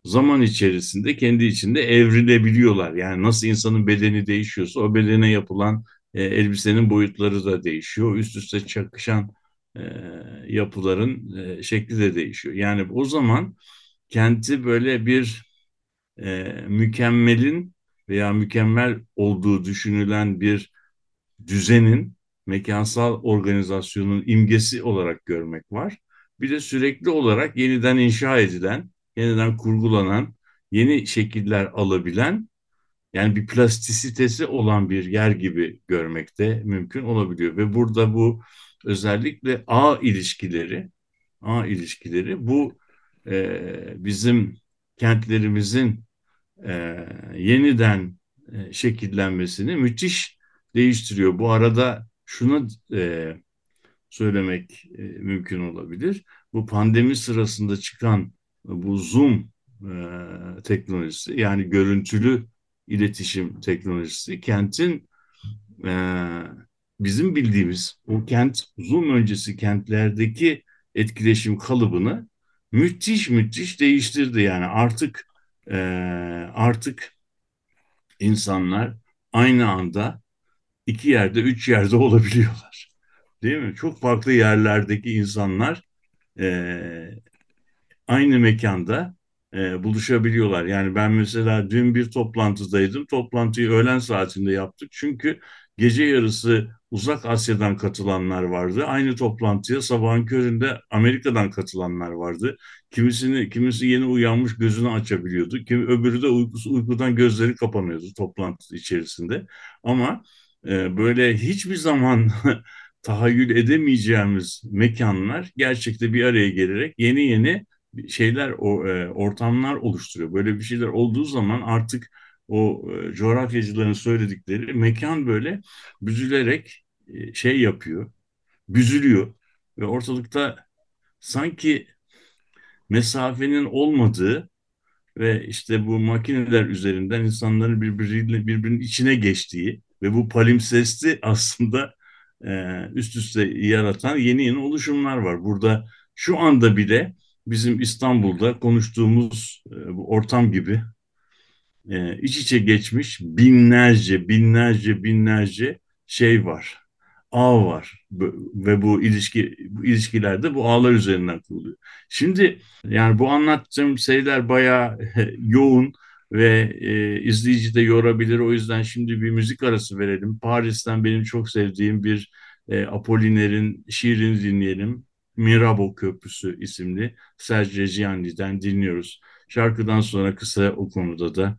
zaman içerisinde kendi içinde evrilebiliyorlar. Yani nasıl insanın bedeni değişiyorsa o bedene yapılan e, elbisenin boyutları da değişiyor. Üst üste çakışan e, yapıların e, şekli de değişiyor. Yani o zaman kenti böyle bir e, mükemmelin veya mükemmel olduğu düşünülen bir düzenin mekansal organizasyonun imgesi olarak görmek var. Bir de sürekli olarak yeniden inşa edilen, yeniden kurgulanan, yeni şekiller alabilen yani bir plastisitesi olan bir yer gibi görmekte mümkün olabiliyor. Ve burada bu özellikle ağ ilişkileri, ağ ilişkileri bu e, bizim kentlerimizin e, yeniden e, şekillenmesini müthiş değiştiriyor. Bu arada şunu e, söylemek e, mümkün olabilir. Bu pandemi sırasında çıkan bu Zoom e, teknolojisi yani görüntülü iletişim teknolojisi. Kentin e, bizim bildiğimiz o kent Zoom öncesi kentlerdeki etkileşim kalıbını müthiş müthiş değiştirdi. Yani artık e, artık insanlar aynı anda iki yerde üç yerde [laughs] olabiliyorlar. Değil mi? Çok farklı yerlerdeki insanlar e, aynı mekanda e, buluşabiliyorlar. Yani ben mesela dün bir toplantıdaydım. Toplantıyı öğlen saatinde yaptık. Çünkü gece yarısı uzak Asya'dan katılanlar vardı. Aynı toplantıya sabahın köründe Amerika'dan katılanlar vardı. Kimisini kimisi yeni uyanmış gözünü açabiliyordu. Kimi öbürü de uykusu, uykudan gözleri kapanıyordu toplantı içerisinde. Ama e, böyle hiçbir zaman [laughs] tahayyül edemeyeceğimiz mekanlar gerçekte bir araya gelerek yeni yeni şeyler, o e, ortamlar oluşturuyor. Böyle bir şeyler olduğu zaman artık o e, coğrafyacıların söyledikleri mekan böyle büzülerek e, şey yapıyor, büzülüyor ve ortalıkta sanki mesafenin olmadığı ve işte bu makineler üzerinden insanların birbiriyle birbirinin içine geçtiği ve bu palimpsesti [laughs] aslında e, üst üste yaratan yeni yeni oluşumlar var. Burada şu anda bile bizim İstanbul'da konuştuğumuz e, ortam gibi e, iç içe geçmiş binlerce, binlerce, binlerce şey var. Ağ var ve bu ilişki bu ilişkilerde bu ağlar üzerinden kuruluyor. Şimdi yani bu anlattığım şeyler bayağı [laughs] yoğun ve e, izleyici de yorabilir. O yüzden şimdi bir müzik arası verelim. Paris'ten benim çok sevdiğim bir e, Apoliner'in şiirini dinleyelim. Mirabo Köprüsü isimli Sergio Reggiani'den dinliyoruz. Şarkıdan sonra kısa o konuda da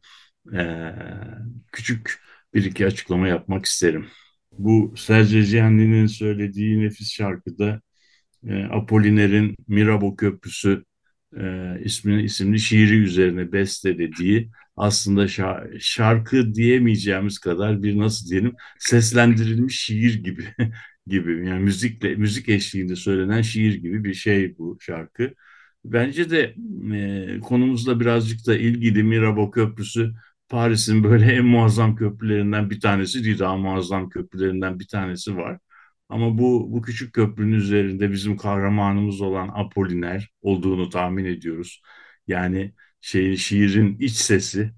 e, küçük bir iki açıklama yapmak isterim. Bu Sergio Gianni'nin söylediği nefis şarkıda e, Apoliner'in Mirabo Köprüsü e, ismini isimli şiiri üzerine bestelediği aslında şarkı diyemeyeceğimiz kadar bir nasıl diyelim seslendirilmiş şiir gibi [laughs] gibi yani müzikle müzik eşliğinde söylenen şiir gibi bir şey bu şarkı. Bence de e, konumuzla birazcık da ilgili Mirabo Köprüsü Paris'in böyle en muazzam köprülerinden bir tanesi değil, daha muazzam köprülerinden bir tanesi var. Ama bu, bu küçük köprünün üzerinde bizim kahramanımız olan Apolliner olduğunu tahmin ediyoruz. Yani şey, şiirin iç sesi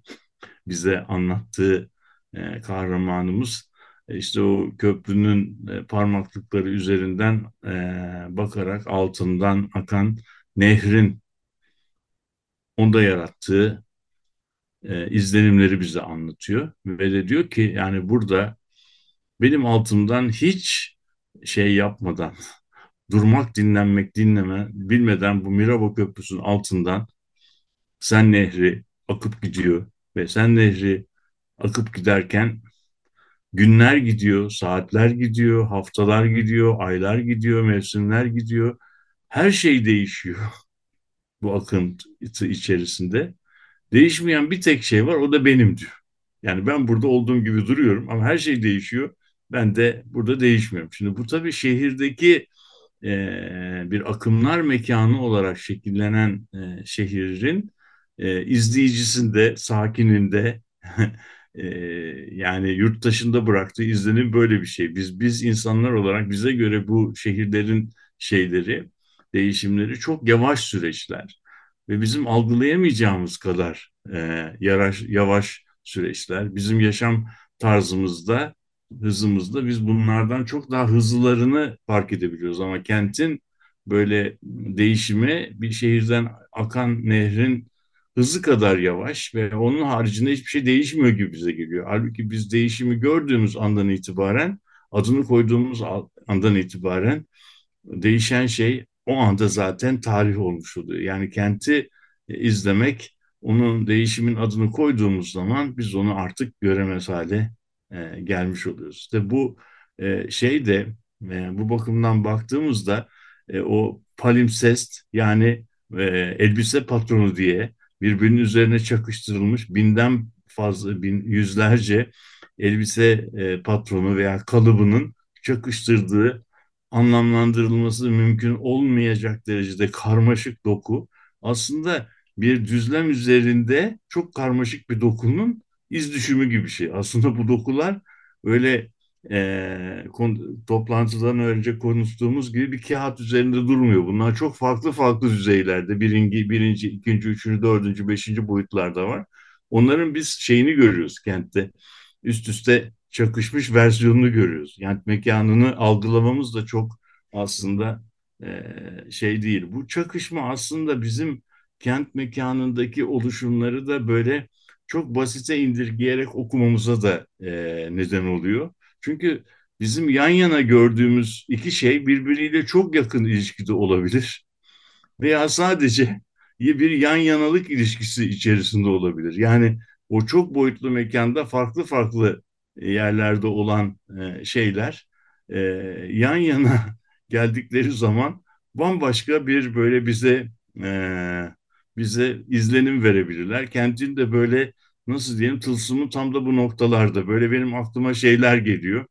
bize anlattığı e, kahramanımız işte o köprünün e, parmaklıkları üzerinden e, bakarak altından akan nehrin onda yarattığı e, izlenimleri bize anlatıyor ve de diyor ki yani burada benim altımdan hiç şey yapmadan durmak, dinlenmek, dinleme bilmeden bu Mirabo Köprüsü'nün altından Sen Nehri akıp gidiyor ve Sen Nehri akıp giderken günler gidiyor, saatler gidiyor, haftalar gidiyor, aylar gidiyor, mevsimler gidiyor. Her şey değişiyor [laughs] bu akıntı içerisinde. Değişmeyen bir tek şey var o da benim diyor. Yani ben burada olduğum gibi duruyorum ama her şey değişiyor. Ben de burada değişmiyorum. Şimdi bu tabii şehirdeki e, bir akımlar mekanı olarak şekillenen e, şehrin e, izleyicisinde, sakininde [laughs] yani yurttaşında bıraktığı izlenim böyle bir şey. Biz biz insanlar olarak bize göre bu şehirlerin şeyleri, değişimleri çok yavaş süreçler ve bizim algılayamayacağımız kadar e, yavaş, yavaş süreçler. Bizim yaşam tarzımızda, hızımızda biz bunlardan çok daha hızlılarını fark edebiliyoruz. Ama kentin böyle değişimi bir şehirden akan nehrin hızı kadar yavaş ve onun haricinde hiçbir şey değişmiyor gibi bize geliyor. Halbuki biz değişimi gördüğümüz andan itibaren, adını koyduğumuz andan itibaren değişen şey o anda zaten tarih olmuş oluyor. Yani kenti izlemek, onun değişimin adını koyduğumuz zaman biz onu artık göremez hale e, gelmiş oluyoruz. İşte bu e, şey de e, bu bakımdan baktığımızda e, o palimpsest yani e, elbise patronu diye birbirinin üzerine çakıştırılmış binden fazla bin yüzlerce elbise e, patronu veya kalıbının çakıştırdığı anlamlandırılması mümkün olmayacak derecede karmaşık doku aslında bir düzlem üzerinde çok karmaşık bir dokunun iz düşümü gibi bir şey. Aslında bu dokular öyle e, toplantıdan önce konuştuğumuz gibi bir kağıt üzerinde durmuyor. Bunlar çok farklı farklı düzeylerde birinci, birinci, ikinci, üçüncü, dördüncü, beşinci boyutlarda var. Onların biz şeyini görüyoruz kentte. Üst üste çakışmış versiyonunu görüyoruz. Yani mekanını algılamamız da çok aslında e, şey değil. Bu çakışma aslında bizim kent mekanındaki oluşumları da böyle çok basite indirgeyerek okumamıza da e, neden oluyor. Çünkü bizim yan yana gördüğümüz iki şey birbiriyle çok yakın ilişkide olabilir. Veya sadece bir yan yanalık ilişkisi içerisinde olabilir. Yani o çok boyutlu mekanda farklı farklı yerlerde olan e, şeyler e, yan yana [laughs] geldikleri zaman bambaşka bir böyle bize e, bize izlenim verebilirler. Kentin de böyle nasıl diyelim tılsımı tam da bu noktalarda böyle benim aklıma şeyler geliyor.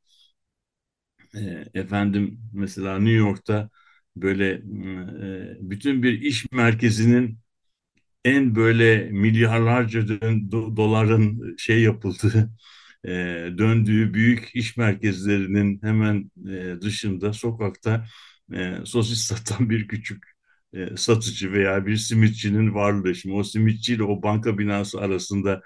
efendim mesela New York'ta böyle bütün bir iş merkezinin en böyle milyarlarca doların şey yapıldığı e, döndüğü büyük iş merkezlerinin hemen e, dışında sokakta e, sosis satan bir küçük e, satıcı veya bir simitçinin varlığı. Şimdi o simitçiyle o banka binası arasında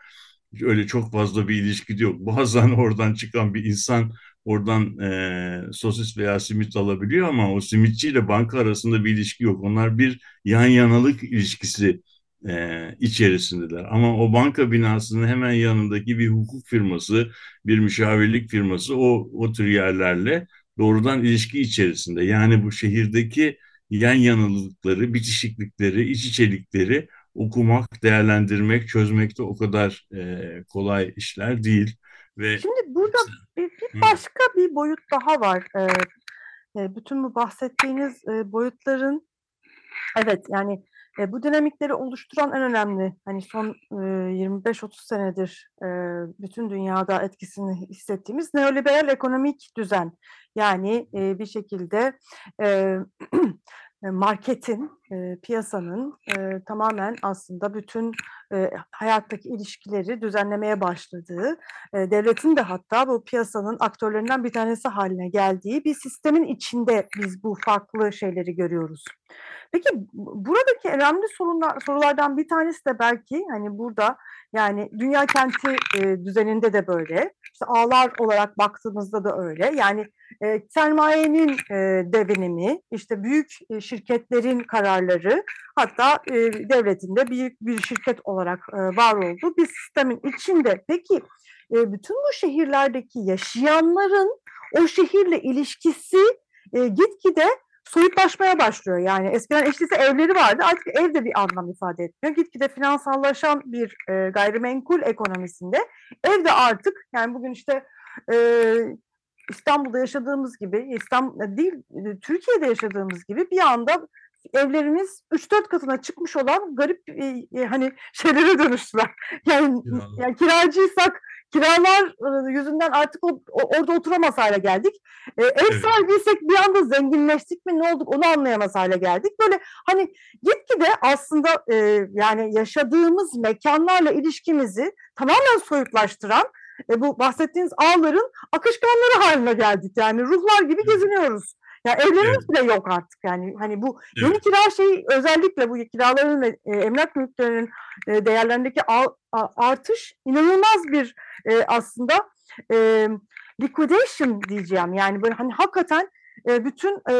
öyle çok fazla bir ilişki yok. [laughs] Bazen oradan çıkan bir insan oradan e, sosis veya simit alabiliyor ama o simitçiyle banka arasında bir ilişki yok. Onlar bir yan yanalık ilişkisi e, içerisindeler. Ama o banka binasının hemen yanındaki bir hukuk firması, bir müşavirlik firması o, o tür yerlerle doğrudan ilişki içerisinde. Yani bu şehirdeki yan yanılıkları, bitişiklikleri, iç içelikleri okumak, değerlendirmek, çözmek de o kadar e, kolay işler değil. Ve Şimdi burada bir, bir başka bir boyut daha var. Ee, e, bütün bu bahsettiğiniz e, boyutların evet yani e, bu dinamikleri oluşturan en önemli hani son e, 25-30 senedir e, bütün dünyada etkisini hissettiğimiz neoliberal ekonomik düzen. Yani e, bir şekilde e, [clears throat] marketin, e, piyasanın e, tamamen aslında bütün e, hayattaki ilişkileri düzenlemeye başladığı, e, devletin de hatta bu piyasanın aktörlerinden bir tanesi haline geldiği bir sistemin içinde biz bu farklı şeyleri görüyoruz. Peki buradaki önemli sorunlar, sorulardan bir tanesi de belki hani burada yani dünya kenti e, düzeninde de böyle, işte ağlar olarak baktığımızda da öyle. Yani e, sermayenin e, devinimi, işte büyük e, şirketlerin kararları, hatta e, devletin de büyük bir şirket olarak e, var olduğu bir sistemin içinde. Peki e, bütün bu şehirlerdeki yaşayanların o şehirle ilişkisi e, gitgide soyutlaşmaya başlıyor. Yani eskiden eşlisi evleri vardı artık ev de bir anlam ifade etmiyor. Gitgide finansallaşan bir e, gayrimenkul ekonomisinde ev de artık yani bugün işte e, İstanbul'da yaşadığımız gibi İstanbul değil Türkiye'de yaşadığımız gibi bir anda evlerimiz 3-4 katına çıkmış olan garip e, e, hani şeylere dönüştüler. [laughs] Yani, yani kiracıysak kiralar yüzünden artık o, orada oturamaz hale geldik. E, ev evet. sahibiysek bir anda zenginleştik mi ne olduk onu anlayamaz hale geldik. Böyle hani gitgide aslında e, yani yaşadığımız mekanlarla ilişkimizi tamamen soyutlaştıran e, bu bahsettiğiniz ağların akışkanları haline geldik. Yani ruhlar gibi geziniyoruz. Ya yani evlerimiz evet. bile yok artık yani. Hani bu evet. yeni kira şeyi özellikle bu kiraların ve e, emlak mülklerinin e, değerlerindeki artış inanılmaz bir e, aslında e, liquidation diyeceğim. Yani böyle hani hakikaten e, bütün e,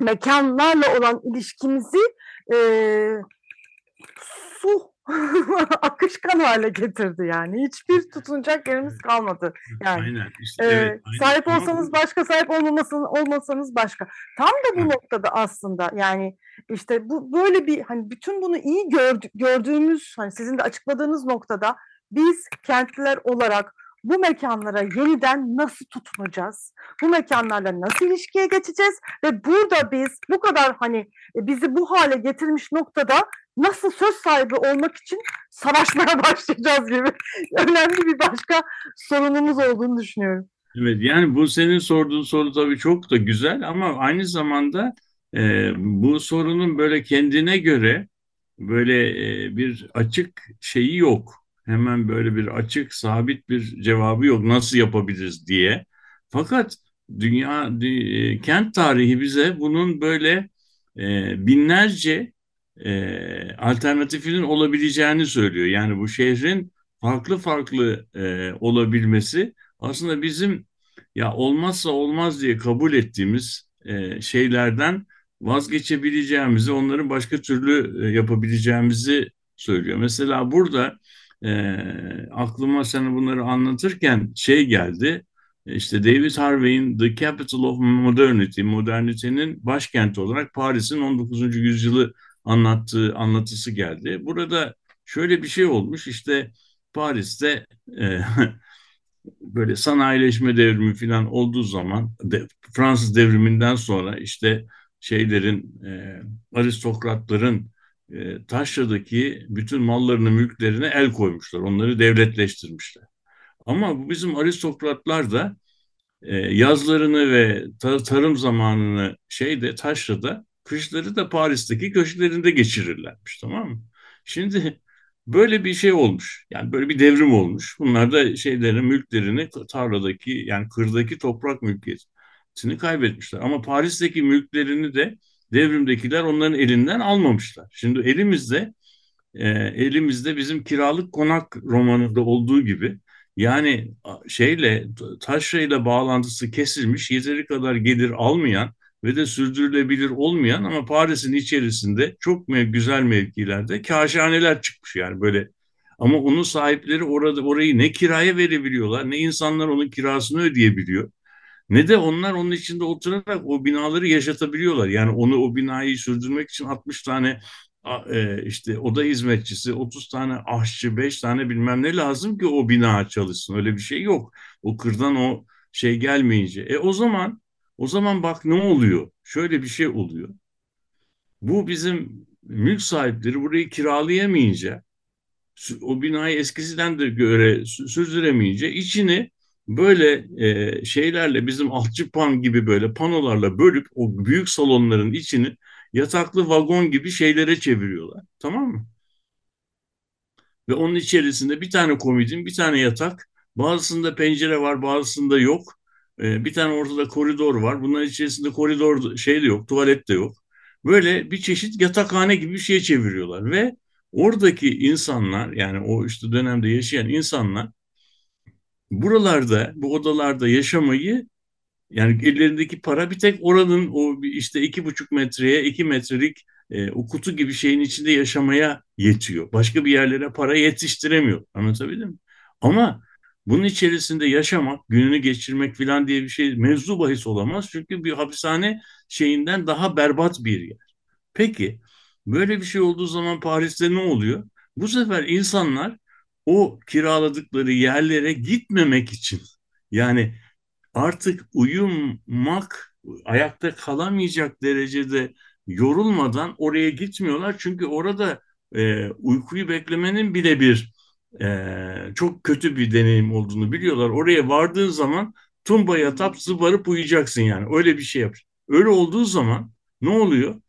mekanlarla olan ilişkimizi e, su [laughs] akışkan hale getirdi yani. Hiçbir tutunacak yerimiz kalmadı. Yani aynen, işte, e, evet, aynen. sahip olsanız başka, sahip olmamasın, olmasanız başka. Tam da bu noktada aslında yani işte bu böyle bir hani bütün bunu iyi gördü, gördüğümüz hani sizin de açıkladığınız noktada biz kentliler olarak bu mekanlara yeniden nasıl tutunacağız? Bu mekanlarla nasıl ilişkiye geçeceğiz? Ve burada biz bu kadar hani e, bizi bu hale getirmiş noktada nasıl söz sahibi olmak için savaşmaya [laughs] başlayacağız gibi [laughs] önemli bir başka sorunumuz olduğunu düşünüyorum. Evet yani bu senin sorduğun soru tabii çok da güzel ama aynı zamanda e, bu sorunun böyle kendine göre böyle e, bir açık şeyi yok. Hemen böyle bir açık sabit bir cevabı yok nasıl yapabiliriz diye. Fakat dünya e, kent tarihi bize bunun böyle e, binlerce e, alternatifinin olabileceğini söylüyor. Yani bu şehrin farklı farklı e, olabilmesi aslında bizim ya olmazsa olmaz diye kabul ettiğimiz e, şeylerden vazgeçebileceğimizi, onların başka türlü e, yapabileceğimizi söylüyor. Mesela burada e, aklıma sana bunları anlatırken şey geldi. İşte David Harvey'in The Capital of Modernity, modernitenin başkenti olarak Paris'in 19. yüzyılı anlattığı anlatısı geldi. Burada şöyle bir şey olmuş işte Paris'te e, [laughs] böyle sanayileşme devrimi falan olduğu zaman de, Fransız devriminden sonra işte şeylerin e, aristokratların Taşra'daki bütün mallarını mülklerine el koymuşlar. Onları devletleştirmişler. Ama bu bizim aristokratlar da yazlarını ve ta, tarım zamanını şeyde Taşra'da kışları da Paris'teki köşklerinde geçirirlermiş tamam mı? Şimdi böyle bir şey olmuş. Yani böyle bir devrim olmuş. Bunlar da şeylerin mülklerini tarladaki yani kırdaki toprak mülkiyetini kaybetmişler. Ama Paris'teki mülklerini de devrimdekiler onların elinden almamışlar. Şimdi elimizde e, elimizde bizim kiralık konak romanında olduğu gibi yani şeyle taşrayla bağlantısı kesilmiş yeteri kadar gelir almayan ve de sürdürülebilir olmayan ama Paris'in içerisinde çok mev güzel mevkilerde kaşhaneler çıkmış yani böyle. Ama onun sahipleri orada orayı ne kiraya verebiliyorlar ne insanlar onun kirasını ödeyebiliyor. Ne de onlar onun içinde oturarak o binaları yaşatabiliyorlar. Yani onu o binayı sürdürmek için 60 tane e, işte oda hizmetçisi, 30 tane aşçı, 5 tane bilmem ne lazım ki o bina çalışsın. Öyle bir şey yok. O kırdan o şey gelmeyince. E o zaman o zaman bak ne oluyor? Şöyle bir şey oluyor. Bu bizim mülk sahipleri burayı kiralayamayınca o binayı eskisinden de göre sürdüremeyince içini böyle e, şeylerle bizim alçıpan gibi böyle panolarla bölüp o büyük salonların içini yataklı vagon gibi şeylere çeviriyorlar. Tamam mı? Ve onun içerisinde bir tane komodin, bir tane yatak, bazısında pencere var, bazısında yok. Ee, bir tane ortada koridor var. Bunların içerisinde koridor şey de yok, tuvalet de yok. Böyle bir çeşit yatakhane gibi bir şey çeviriyorlar ve oradaki insanlar yani o işte dönemde yaşayan insanlar buralarda, bu odalarda yaşamayı yani ellerindeki para bir tek oranın o işte iki buçuk metreye iki metrelik e, o kutu gibi şeyin içinde yaşamaya yetiyor. Başka bir yerlere para yetiştiremiyor. Anlatabildim mi? Ama bunun içerisinde yaşamak, gününü geçirmek falan diye bir şey mevzu bahis olamaz. Çünkü bir hapishane şeyinden daha berbat bir yer. Peki böyle bir şey olduğu zaman Paris'te ne oluyor? Bu sefer insanlar o kiraladıkları yerlere gitmemek için yani artık uyumak ayakta kalamayacak derecede yorulmadan oraya gitmiyorlar. Çünkü orada e, uykuyu beklemenin bile bir e, çok kötü bir deneyim olduğunu biliyorlar. Oraya vardığın zaman tumba yatıp zıbarıp uyuyacaksın yani. Öyle bir şey yap. Öyle olduğu zaman ne oluyor?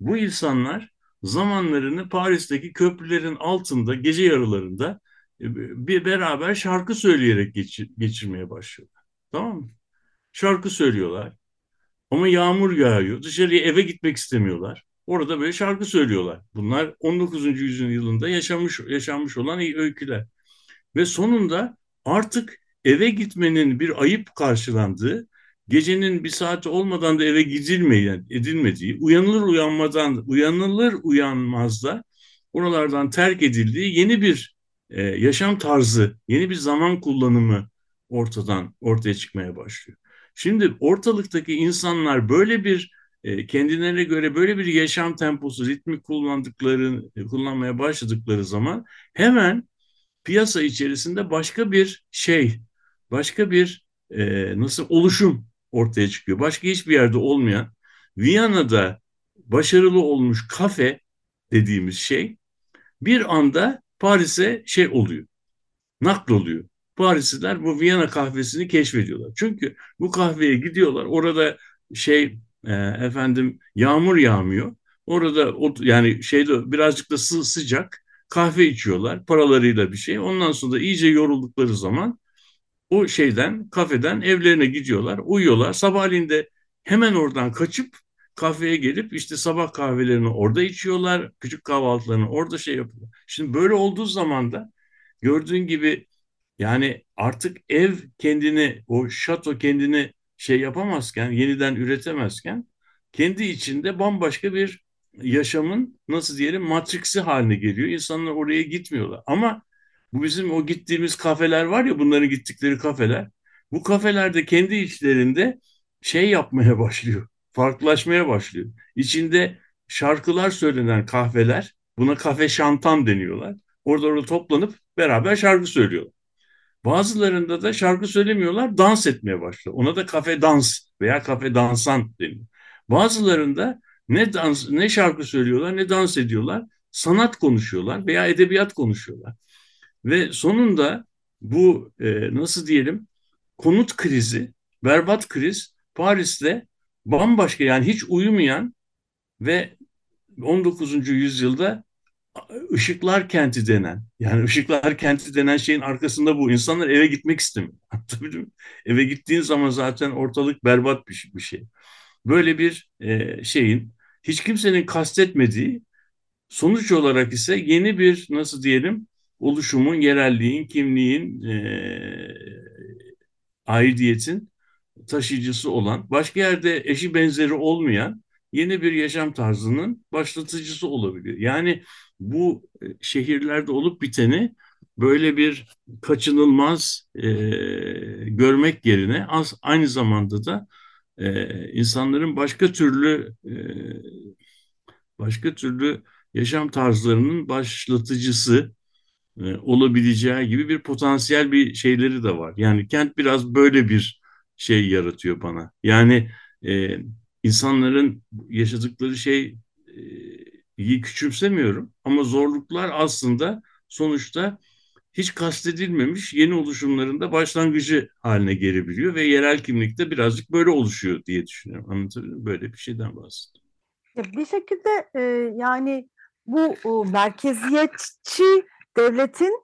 Bu insanlar zamanlarını Paris'teki köprülerin altında gece yarılarında bir beraber şarkı söyleyerek geçir, geçirmeye başlıyorlar. Tamam mı? Şarkı söylüyorlar. Ama yağmur yağıyor. Dışarıya eve gitmek istemiyorlar. Orada böyle şarkı söylüyorlar. Bunlar 19. yüzyılın yılında yaşamış yaşanmış olan öyküler. Ve sonunda artık eve gitmenin bir ayıp karşılandığı, gecenin bir saati olmadan da eve gidilmeyen, edilmediği, uyanılır uyanmadan, uyanılır uyanmaz da oralardan terk edildiği yeni bir e, yaşam tarzı, yeni bir zaman kullanımı ortadan ortaya çıkmaya başlıyor. Şimdi ortalıktaki insanlar böyle bir e, kendilerine göre böyle bir yaşam temposu, ritmi kullandıkları, e, kullanmaya başladıkları zaman hemen piyasa içerisinde başka bir şey, başka bir e, nasıl oluşum ortaya çıkıyor. Başka hiçbir yerde olmayan Viyana'da başarılı olmuş kafe dediğimiz şey bir anda Paris'e şey oluyor. Nakl oluyor. Parisliler bu Viyana kahvesini keşfediyorlar. Çünkü bu kahveye gidiyorlar. Orada şey e, efendim yağmur yağmıyor. Orada yani şeyde birazcık da sı sıcak kahve içiyorlar paralarıyla bir şey. Ondan sonra da iyice yoruldukları zaman o şeyden kafeden evlerine gidiyorlar, uyuyorlar. Sabahleyin de hemen oradan kaçıp kafeye gelip işte sabah kahvelerini orada içiyorlar. Küçük kahvaltılarını orada şey yapıyorlar. Şimdi böyle olduğu zaman da gördüğün gibi yani artık ev kendini, o şato kendini şey yapamazken, yeniden üretemezken kendi içinde bambaşka bir yaşamın nasıl diyelim matriksi haline geliyor. İnsanlar oraya gitmiyorlar. Ama bu bizim o gittiğimiz kafeler var ya bunların gittikleri kafeler. Bu kafelerde kendi içlerinde şey yapmaya [laughs] başlıyor. Farklılaşmaya başlıyor. İçinde şarkılar söylenen kahveler buna kafe şantan deniyorlar. Orada orada toplanıp beraber şarkı söylüyorlar. Bazılarında da şarkı söylemiyorlar, dans etmeye başlıyor. Ona da kafe dans veya kafe dansan deniyor. Bazılarında ne dans ne şarkı söylüyorlar ne dans ediyorlar. Sanat konuşuyorlar veya edebiyat konuşuyorlar. Ve sonunda bu e, nasıl diyelim konut krizi, berbat kriz Paris'te bambaşka yani hiç uyumayan ve 19. yüzyılda ışıklar kenti denen yani ışıklar kenti denen şeyin arkasında bu. İnsanlar eve gitmek istemiyor. [laughs] Tabii eve gittiğin zaman zaten ortalık berbat bir, bir şey. Böyle bir e, şeyin hiç kimsenin kastetmediği sonuç olarak ise yeni bir nasıl diyelim oluşumun, yerelliğin, kimliğin, e, aidiyetin taşıyıcısı olan, başka yerde eşi benzeri olmayan yeni bir yaşam tarzının başlatıcısı olabiliyor. Yani bu e, şehirlerde olup biteni böyle bir kaçınılmaz e, görmek yerine az aynı zamanda da e, insanların başka türlü e, başka türlü yaşam tarzlarının başlatıcısı e, olabileceği gibi bir potansiyel bir şeyleri de var. Yani kent biraz böyle bir şey yaratıyor bana. Yani e, insanların yaşadıkları şey e, iyi küçümsemiyorum ama zorluklar aslında sonuçta hiç kastedilmemiş yeni oluşumlarında başlangıcı haline gelebiliyor ve yerel kimlikte birazcık böyle oluşuyor diye düşünüyorum. Anlatabildim mi? Böyle bir şeyden bahsediyorum. Bir şekilde e, yani bu o, merkeziyetçi devletin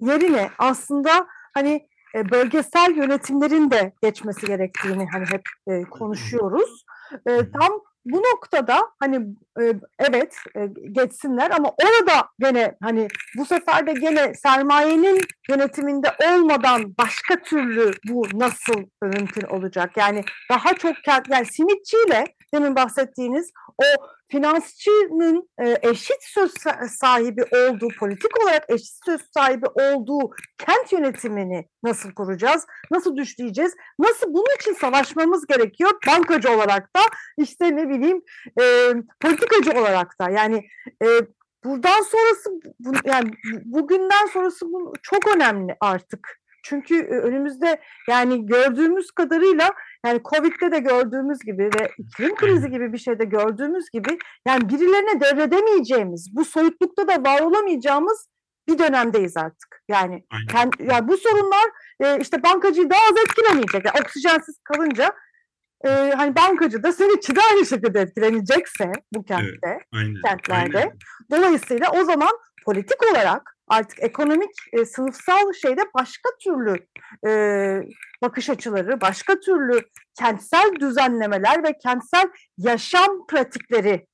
yerine aslında hani e, bölgesel yönetimlerin de geçmesi gerektiğini hani hep e, konuşuyoruz. E, tam bu noktada hani e, evet e, geçsinler ama orada gene hani bu sefer de gene sermayenin yönetiminde olmadan başka türlü bu nasıl mümkün olacak? Yani daha çok yani simitçiyle demin bahsettiğiniz o finansçının e, eşit söz sahibi olduğu, politik olarak eşit söz sahibi olduğu kent yönetimini nasıl kuracağız? Nasıl düşleyeceğiz? Nasıl bunun için savaşmamız gerekiyor? Bankacı olarak da işte ne bileyim e, politikacı olarak da yani e, buradan sonrası bu, yani bugünden sonrası bu çok önemli artık. Çünkü önümüzde yani gördüğümüz kadarıyla yani Covid'de de gördüğümüz gibi ve iklim krizi gibi bir şeyde gördüğümüz gibi yani birilerine devredemeyeceğimiz, bu soyutlukta da var olamayacağımız bir dönemdeyiz artık. Yani, kendi, yani bu sorunlar e, işte bankacıyı daha az etkilemeyecek. Yani oksijensiz kalınca e, hani bankacı da seninki de aynı şekilde etkilenecekse bu kentte, evet, aynen, kentlerde. Aynen. Dolayısıyla o zaman politik olarak artık ekonomik e, sınıfsal şeyde başka türlü e, bakış açıları, başka türlü kentsel düzenlemeler ve kentsel yaşam pratikleri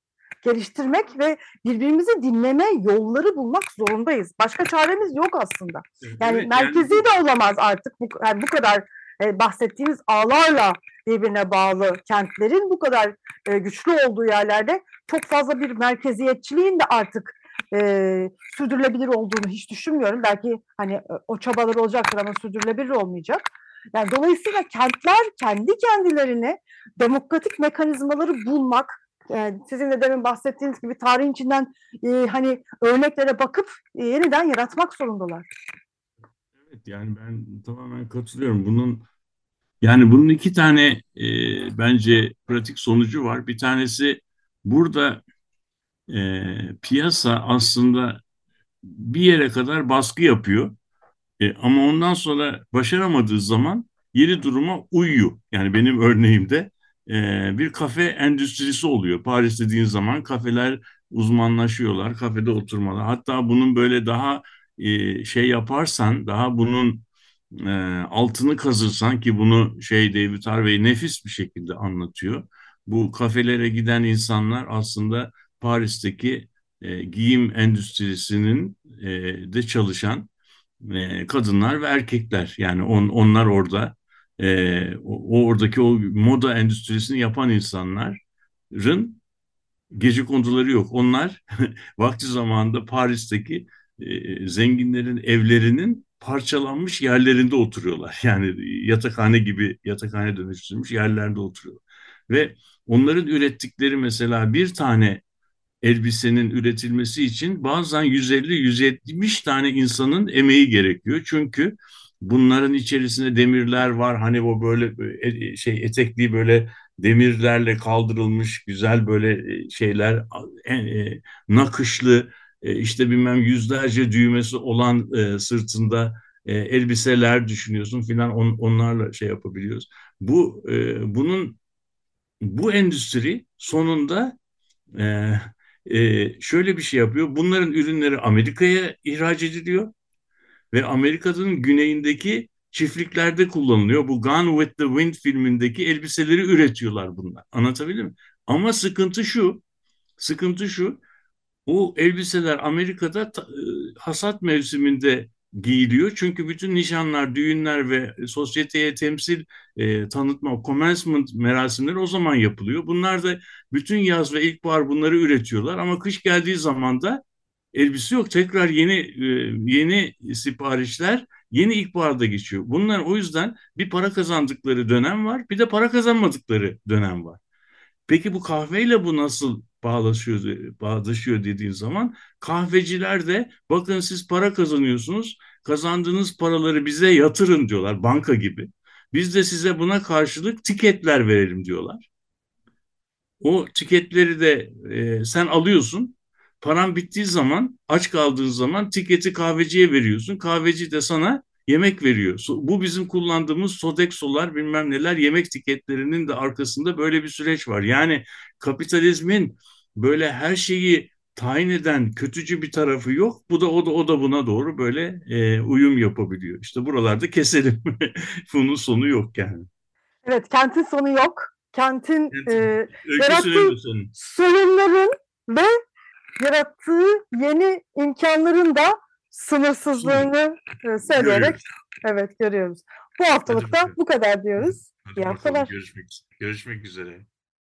geliştirmek ve birbirimizi dinleme yolları bulmak zorundayız. Başka çaremiz yok aslında. Yani evet, merkezi yani... de olamaz artık bu, yani bu kadar e, bahsettiğimiz ağlarla birbirine bağlı kentlerin bu kadar e, güçlü olduğu yerlerde çok fazla bir merkeziyetçiliğin de artık e, sürdürülebilir olduğunu hiç düşünmüyorum. Belki hani o çabalar olacaktır ama sürdürülebilir olmayacak. Yani dolayısıyla kentler kendi kendilerine demokratik mekanizmaları bulmak, yani sizin de demin bahsettiğiniz gibi tarihin içinden e, hani örneklere bakıp e, yeniden yaratmak zorundalar. Evet yani ben tamamen katılıyorum. Bunun yani bunun iki tane e, bence pratik sonucu var. Bir tanesi burada e, piyasa aslında bir yere kadar baskı yapıyor. E, ama ondan sonra başaramadığı zaman yeni duruma uyuyor. Yani benim [laughs] örneğimde e, bir kafe endüstrisi oluyor. Paris dediğin zaman kafeler uzmanlaşıyorlar, kafede oturmalar. Hatta bunun böyle daha e, şey yaparsan, daha bunun e, altını kazırsan ki bunu şey David Harvey nefis bir şekilde anlatıyor. Bu kafelere giden insanlar aslında Paris'teki e, giyim endüstrisinin e, de çalışan e, kadınlar ve erkekler. Yani on, onlar orada e, o, oradaki o moda endüstrisini yapan insanların gece konduları yok. Onlar [laughs] vakti zamanında Paris'teki e, zenginlerin evlerinin parçalanmış yerlerinde oturuyorlar. [laughs] Yani yatakhane gibi yatakhane dönüştürmüş yerlerde oturuyorlar. Ve onların ürettikleri mesela bir tane elbisenin üretilmesi için bazen 150-170 tane insanın emeği gerekiyor. Çünkü bunların içerisinde demirler var. Hani o böyle e, şey etekli böyle demirlerle kaldırılmış güzel böyle e, şeyler e, nakışlı işte bilmem yüzlerce düğmesi olan sırtında elbiseler düşünüyorsun filan on, onlarla şey yapabiliyoruz. Bu bunun bu endüstri sonunda e, şöyle bir şey yapıyor. Bunların ürünleri Amerika'ya ihraç ediliyor ve Amerika'nın güneyindeki çiftliklerde kullanılıyor. Bu Gone with the Wind filmindeki elbiseleri üretiyorlar bunlar. Anlatabildim mi? Ama sıkıntı şu, sıkıntı şu, o elbiseler Amerika'da hasat mevsiminde giyiliyor. Çünkü bütün nişanlar, düğünler ve sosyeteye temsil e, tanıtma, commencement merasimleri o zaman yapılıyor. Bunlar da bütün yaz ve ilkbahar bunları üretiyorlar ama kış geldiği zaman da elbise yok. Tekrar yeni e, yeni siparişler yeni ilkbaharda geçiyor. Bunlar o yüzden bir para kazandıkları dönem var, bir de para kazanmadıkları dönem var. Peki bu kahveyle bu nasıl bağlaşıyor, bağdaşıyor dediğin zaman kahveciler de bakın siz para kazanıyorsunuz, kazandığınız paraları bize yatırın diyorlar banka gibi. Biz de size buna karşılık tiketler verelim diyorlar. O tiketleri de e, sen alıyorsun. Paran bittiği zaman, aç kaldığın zaman tiketi kahveciye veriyorsun. Kahveci de sana yemek veriyor. Bu bizim kullandığımız Sodexo'lar bilmem neler yemek tiketlerinin de arkasında böyle bir süreç var. Yani kapitalizmin böyle her şeyi tayin eden kötücü bir tarafı yok. Bu da o da o da buna doğru böyle e, uyum yapabiliyor. İşte buralarda keselim. [laughs] Bunun sonu yok yani. Evet, kentin sonu yok. Kentin Kentin- e, Yarattığı- sorunların ve yarattığı yeni imkanların da sınırsızlığını e, söyleyerek Görüyoruz. evet görüyoruz. Bu haftalık da bakalım. bu kadar diyoruz. Hadi İyi bakalım, haftalar. Görüşmek, görüşmek üzere.